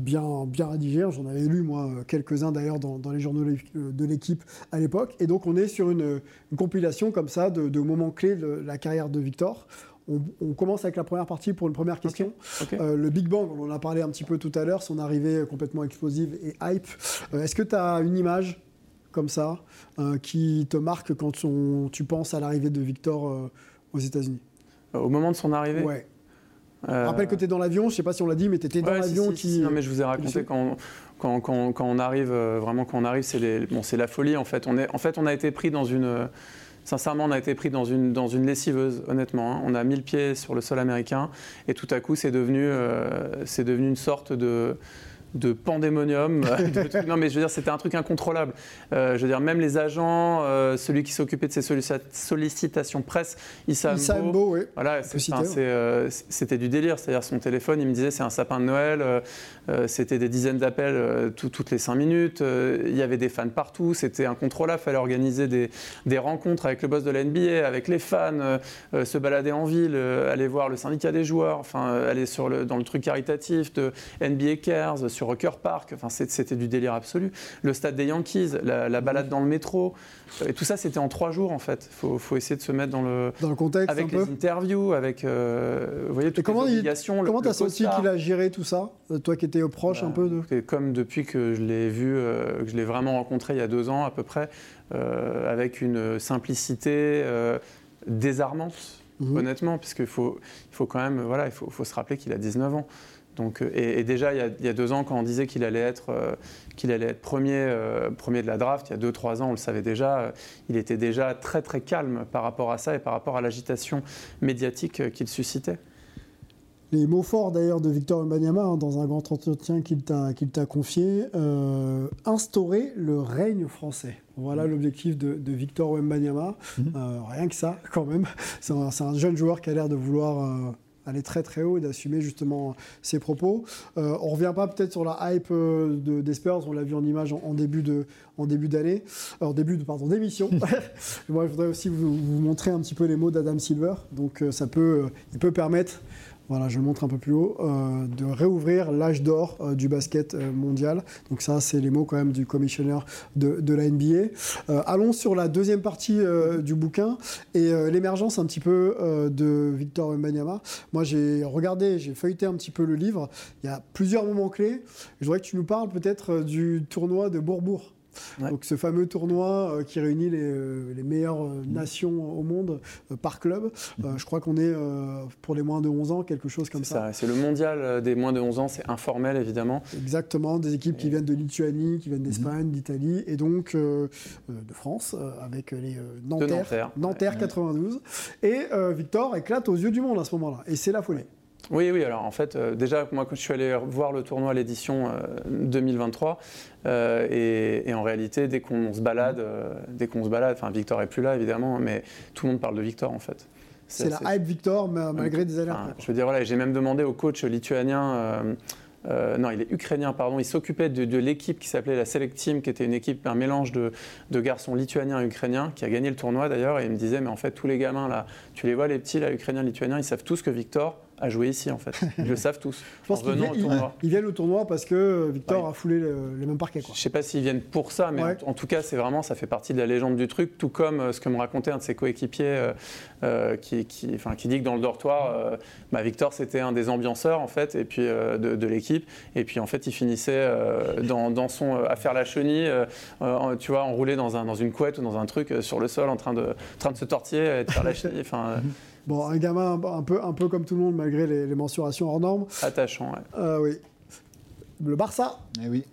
bien, bien rédigés. J'en avais lu, moi, quelques-uns d'ailleurs dans, dans les journaux euh, de l'équipe à l'époque. Et donc, on est sur une, une compilation comme ça de, de moments clés de la carrière de Victor. On, on commence avec la première partie pour une première question. Euh, le Big Bang, on en a parlé un petit peu tout à l'heure, son arrivée complètement explosive et hype. Euh, Est-ce que tu as une image comme ça euh, qui te marque quand on- tu penses à l'arrivée de Victor aux États-Unis? Au moment de son arrivée, Ouais. Euh, Rappelle que tu es dans l'avion, je sais pas si on l'a dit, mais tu étais dans Ouais, l'avion si, qui. si, non, mais je vous ai raconté quand, quand, quand, quand on arrive, euh, vraiment quand on arrive, c'est les- bon, la folie en fait. On est, en fait, on a été pris dans une, euh, sincèrement, on a été pris dans une, dans une lessiveuse, honnêtement. hein. On a mis le pied sur le sol américain et tout à coup, c'est devenu, euh, c'est devenu une sorte de de pandémonium. de trucs. non, mais je veux dire, c'était un truc incontrôlable. Euh, je veux dire, même les agents, euh, celui qui s'occupait de ces sollici- sollicitations presse, Issa Issa Mbo, Mbo, oui. voilà, euh, c'était du délire. C'est-à-dire, son téléphone, il me disait, c'est un sapin de Noël. c'était des dizaines d'appels tout- toutes les cinq minutes. il y avait des fans partout. C'était incontrôlable. Il fallait organiser des, des rencontres avec le boss de la NBA, avec les fans, se balader en ville, aller voir le syndicat des joueurs, enfin, aller sur le, dans le truc caritatif de NBA Cares, sur Rocker Park. Enfin, c'était du délire absolu. Le stade des Yankees, la, la balade dans le métro. euh, Et tout ça, c'était en trois jours, en fait. Il faut, faut essayer de se mettre dans le, Dans le contexte avec les peu. interviews, avec euh, vous voyez toutes Et comment les il- obligations. le- Comment t'as senti qu'il a géré tout ça Euh, Toi qui étais proche un peu de. Comme depuis que je l'ai vu, euh, que je l'ai vraiment rencontré il y a deux ans à peu près, euh, avec une simplicité désarmante, Mhm. honnêtement, puisqu'il faut, il faut quand même, voilà, il faut, faut se rappeler qu'il a 19 ans. Donc, euh, et, et déjà, il y, a, il y a deux ans, quand on disait qu'il allait être, euh, qu'il allait être premier, euh, premier de la draft, il y a deux, trois ans, on le savait déjà, euh, il était déjà très, très calme par rapport à ça et par rapport à l'agitation médiatique qu'il suscitait. Les mots forts d'ailleurs de Victor Mbanyama hein, dans un grand entretien qu'il t'a qu'il t'a confié, euh, instaurer le règne français. Voilà l'objectif de, de Victor Mbanyama. Euh, rien que ça, quand même. C'est un, c'est un jeune joueur qui a l'air de vouloir aller très très haut et d'assumer justement ses propos. Euh, on revient pas peut-être sur la hype euh, de, des Spurs, on l'a vu en image en, en début de en début d'année, Euh, en début de pardon d'émission. Moi, je voudrais aussi vous, vous montrer un petit peu les mots d'Adam Silver. Donc, euh, ça peut, il peut permettre voilà, je le montre un peu plus haut, euh, de réouvrir l'âge d'or euh, du basket euh, mondial. Donc ça, c'est les mots quand même du commissionneur de, la NBA. Allons sur la deuxième partie du bouquin et l'émergence un petit peu de Victor Wembanyama. Moi, j'ai regardé, j'ai feuilleté un petit peu le livre. Il y a plusieurs moments clés. Je voudrais que tu nous parles peut-être du tournoi de Bourbourg. Ouais. Donc ce fameux tournoi euh, qui réunit les, euh, les meilleures euh, nations au monde par club. Je crois qu'on est pour les moins de 11 ans, quelque chose comme ça. ça, c'est le mondial des moins de 11 ans, c'est informel évidemment. Exactement, des équipes qui viennent de Lituanie, qui Mhm. viennent d'Espagne, d'Italie et donc de France avec les Nanterre, Nanterre. Nanterre 92. Et Victor éclate aux yeux du monde à ce moment-là. Et c'est la folie. Oui, oui, alors en fait, euh, déjà, moi, quand je suis allé voir le tournoi à l'édition euh, 2023, euh, et, et en réalité, dès qu'on se balade, euh, dès qu'on se balade, enfin, Victor est plus là, évidemment, mais tout le monde parle de Victor, en fait. C'est la hype Victor, mais malgré des alertes. Enfin, je veux dire, voilà, j'ai même demandé au coach lituanien, euh, euh, non, il est ukrainien, pardon, il s'occupait de, de l'équipe qui s'appelait la Select Team, qui était une équipe, un mélange de, de garçons lituaniens et ukrainiens, qui a gagné le tournoi d'ailleurs, et il me disait, mais en fait, tous les gamins là, tu les vois, les petits, là, ukrainiens, lituaniens, ils savent tous que Victor a joué ici, en fait. Ils le savent tous. Je pense qu'ils viennent, ils- viennent au tournoi parce que Victor Ouais. a foulé le, les mêmes parquets. Quoi. Je sais pas s'ils viennent pour ça, mais Ouais. en, en tout cas, c'est vraiment, ça fait partie de la légende du truc, tout comme euh, ce que me racontait un de ses coéquipiers euh, euh, qui, qui, enfin, qui dit que dans le dortoir, euh, bah, Victor, c'était un des ambianceurs, en fait, et puis, euh, de, de l'équipe. Et puis, en fait, il finissait euh, dans, dans son, euh, à faire la chenille, euh, euh, tu vois, enroulé dans, un, dans une couette ou dans un truc euh, sur le sol, en train de, en train de se tortiller et de faire la chenille. Enfin, euh, Bon, un gamin un, un peu, un peu comme tout le monde, malgré les, les mensurations hors normes. attachant, ouais. Euh, oui. Le Barça, Eh oui,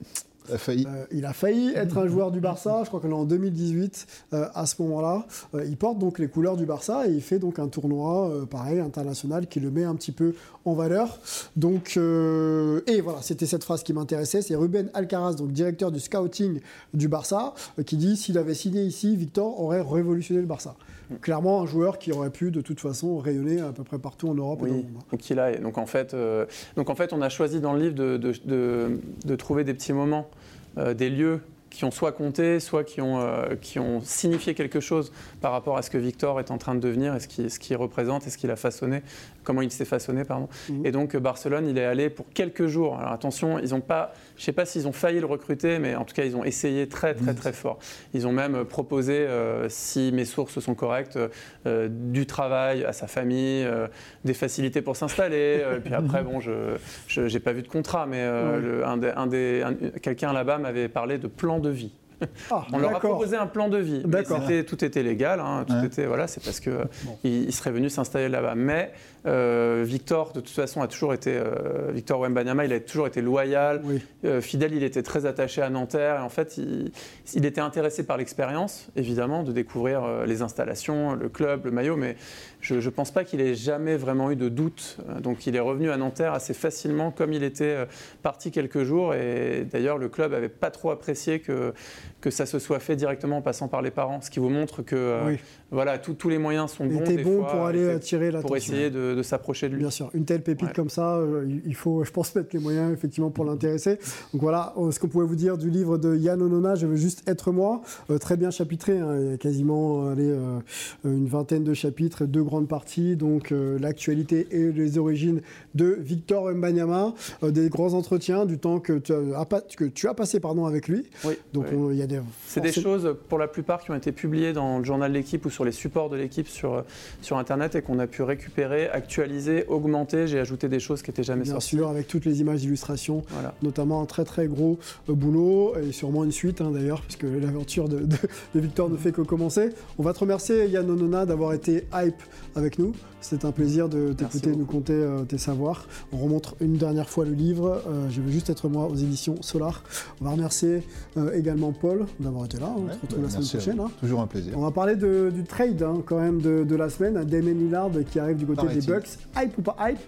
a failli. Euh, il a failli être un joueur du Barça, je crois qu'on est en 2018 euh, à ce moment-là. Euh, il porte donc les couleurs du Barça et il fait donc un tournoi, euh, pareil, international, qui le met un petit peu en valeur. Donc, euh, et voilà, c'était cette phrase qui m'intéressait. C'est Ruben Alcaraz, donc directeur du scouting du Barça, euh, qui dit s'il avait signé ici, Victor aurait révolutionné le Barça. Clairement, un joueur qui aurait pu de toute façon rayonner à peu près partout en Europe et dans le monde. a. Donc en fait, euh, donc en fait, on a choisi dans le livre de, de- de- de trouver des petits moments, euh, des lieux qui ont soit compté, soit qui ont, euh, qui ont signifié quelque chose par rapport à ce que Victor est en train de devenir et ce qu'il ce qu'il représente et ce qu'il a façonné, comment il s'est façonné, pardon. Mhm. Et donc euh, Barcelone, il est allé pour quelques jours. Alors attention, ils ont pas, je sais pas s'ils ont failli le recruter, mais en tout cas, ils ont essayé très très très fort. Ils ont même proposé, euh, si mes sources sont correctes, euh, du travail à sa famille, euh, des facilités pour s'installer. euh, puis après, bon, je n'ai pas vu de contrat, mais euh, le- un des- un des- un- quelqu'un là-bas m'avait parlé de plan de vie. Ah, On leur a proposé un plan de vie. mais tout était légal, hein, tout Ouais. était voilà, c'est parce que il, il serait venu s'installer là-bas. Mais euh, Victor, de toute façon, a toujours été euh, Victor Wembanyama, il a toujours été loyal, Oui. euh, fidèle. Il était très attaché à Nanterre. Et en fait, il, il était intéressé par l'expérience, évidemment, de découvrir les installations, le club, le maillot. Mais je ne pense pas qu'il ait jamais vraiment eu de doute. Donc, il est revenu à Nanterre assez facilement, comme il était parti quelques jours. Et d'ailleurs, le club avait pas trop apprécié que que ça se soit fait directement en passant par les parents, ce qui vous montre que Oui. voilà, tous- tous les moyens sont Il bons. était des bon fois, pour aller attirer pour l'attention. essayer de, de s'approcher de lui. Bien sûr, une telle pépite Ouais. comme ça, euh, il- faut, je pense, mettre les moyens effectivement pour l'intéresser. Donc voilà euh, ce qu'on pouvait vous dire du livre de Yann Onona, Je veux juste être moi, Euh, très bien chapitré, hein, il y a quasiment allez, euh, une vingtaine de chapitres, deux grandes parties, donc l'actualité et les origines de Victor Mbanyama, des grands entretiens, du temps que tu as, pas- que tu as passé pardon, avec lui. Oui, Donc oui. il y a des... C'est des choses, pour la plupart, qui ont été publiées dans le journal de l'équipe ou sur les supports de l'équipe sur, sur Internet et qu'on a pu récupérer, actualiser, augmenter. J'ai ajouté des choses qui n'étaient jamais Bien sorties. sûr, avec toutes les images d'illustration, Voilà. notamment un très très gros euh, boulot et sûrement une suite hein, d'ailleurs, puisque l'aventure de, de- de Victor ne fait que commencer. On va te remercier Yann Onona d'avoir été hype avec nous. C'était un plaisir de t'écouter, nous conter euh, tes savoirs. On remontre une dernière fois le livre. euh, Je veux juste être moi aux éditions Solar. On va remercier euh, également Paul d'avoir été là. On Ouais, se retrouve la semaine prochaine. hein. Toujours un plaisir. On va parler de- du trade hein, quand même de, de la semaine. Damien Lillard qui arrive du côté des. Bucks. Hype ou pas hype?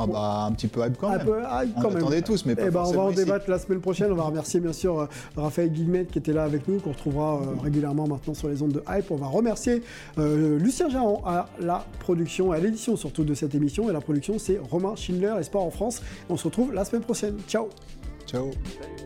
Ah bah, un petit peu hype quand Un même. peu hype On quand même. attendait tous, mais pas Eh ben, on va en ici. débattre la semaine prochaine. On va remercier bien sûr euh, Raphaël Guillemette qui était là avec nous, qu'on retrouvera euh, régulièrement maintenant sur les ondes de Hype. On va remercier euh, Lucien Jaron à la production, à l'édition surtout de cette émission. Et la production, c'est Romain Schindler et Sport en France. On se retrouve la semaine prochaine. Ciao Ciao. Salut.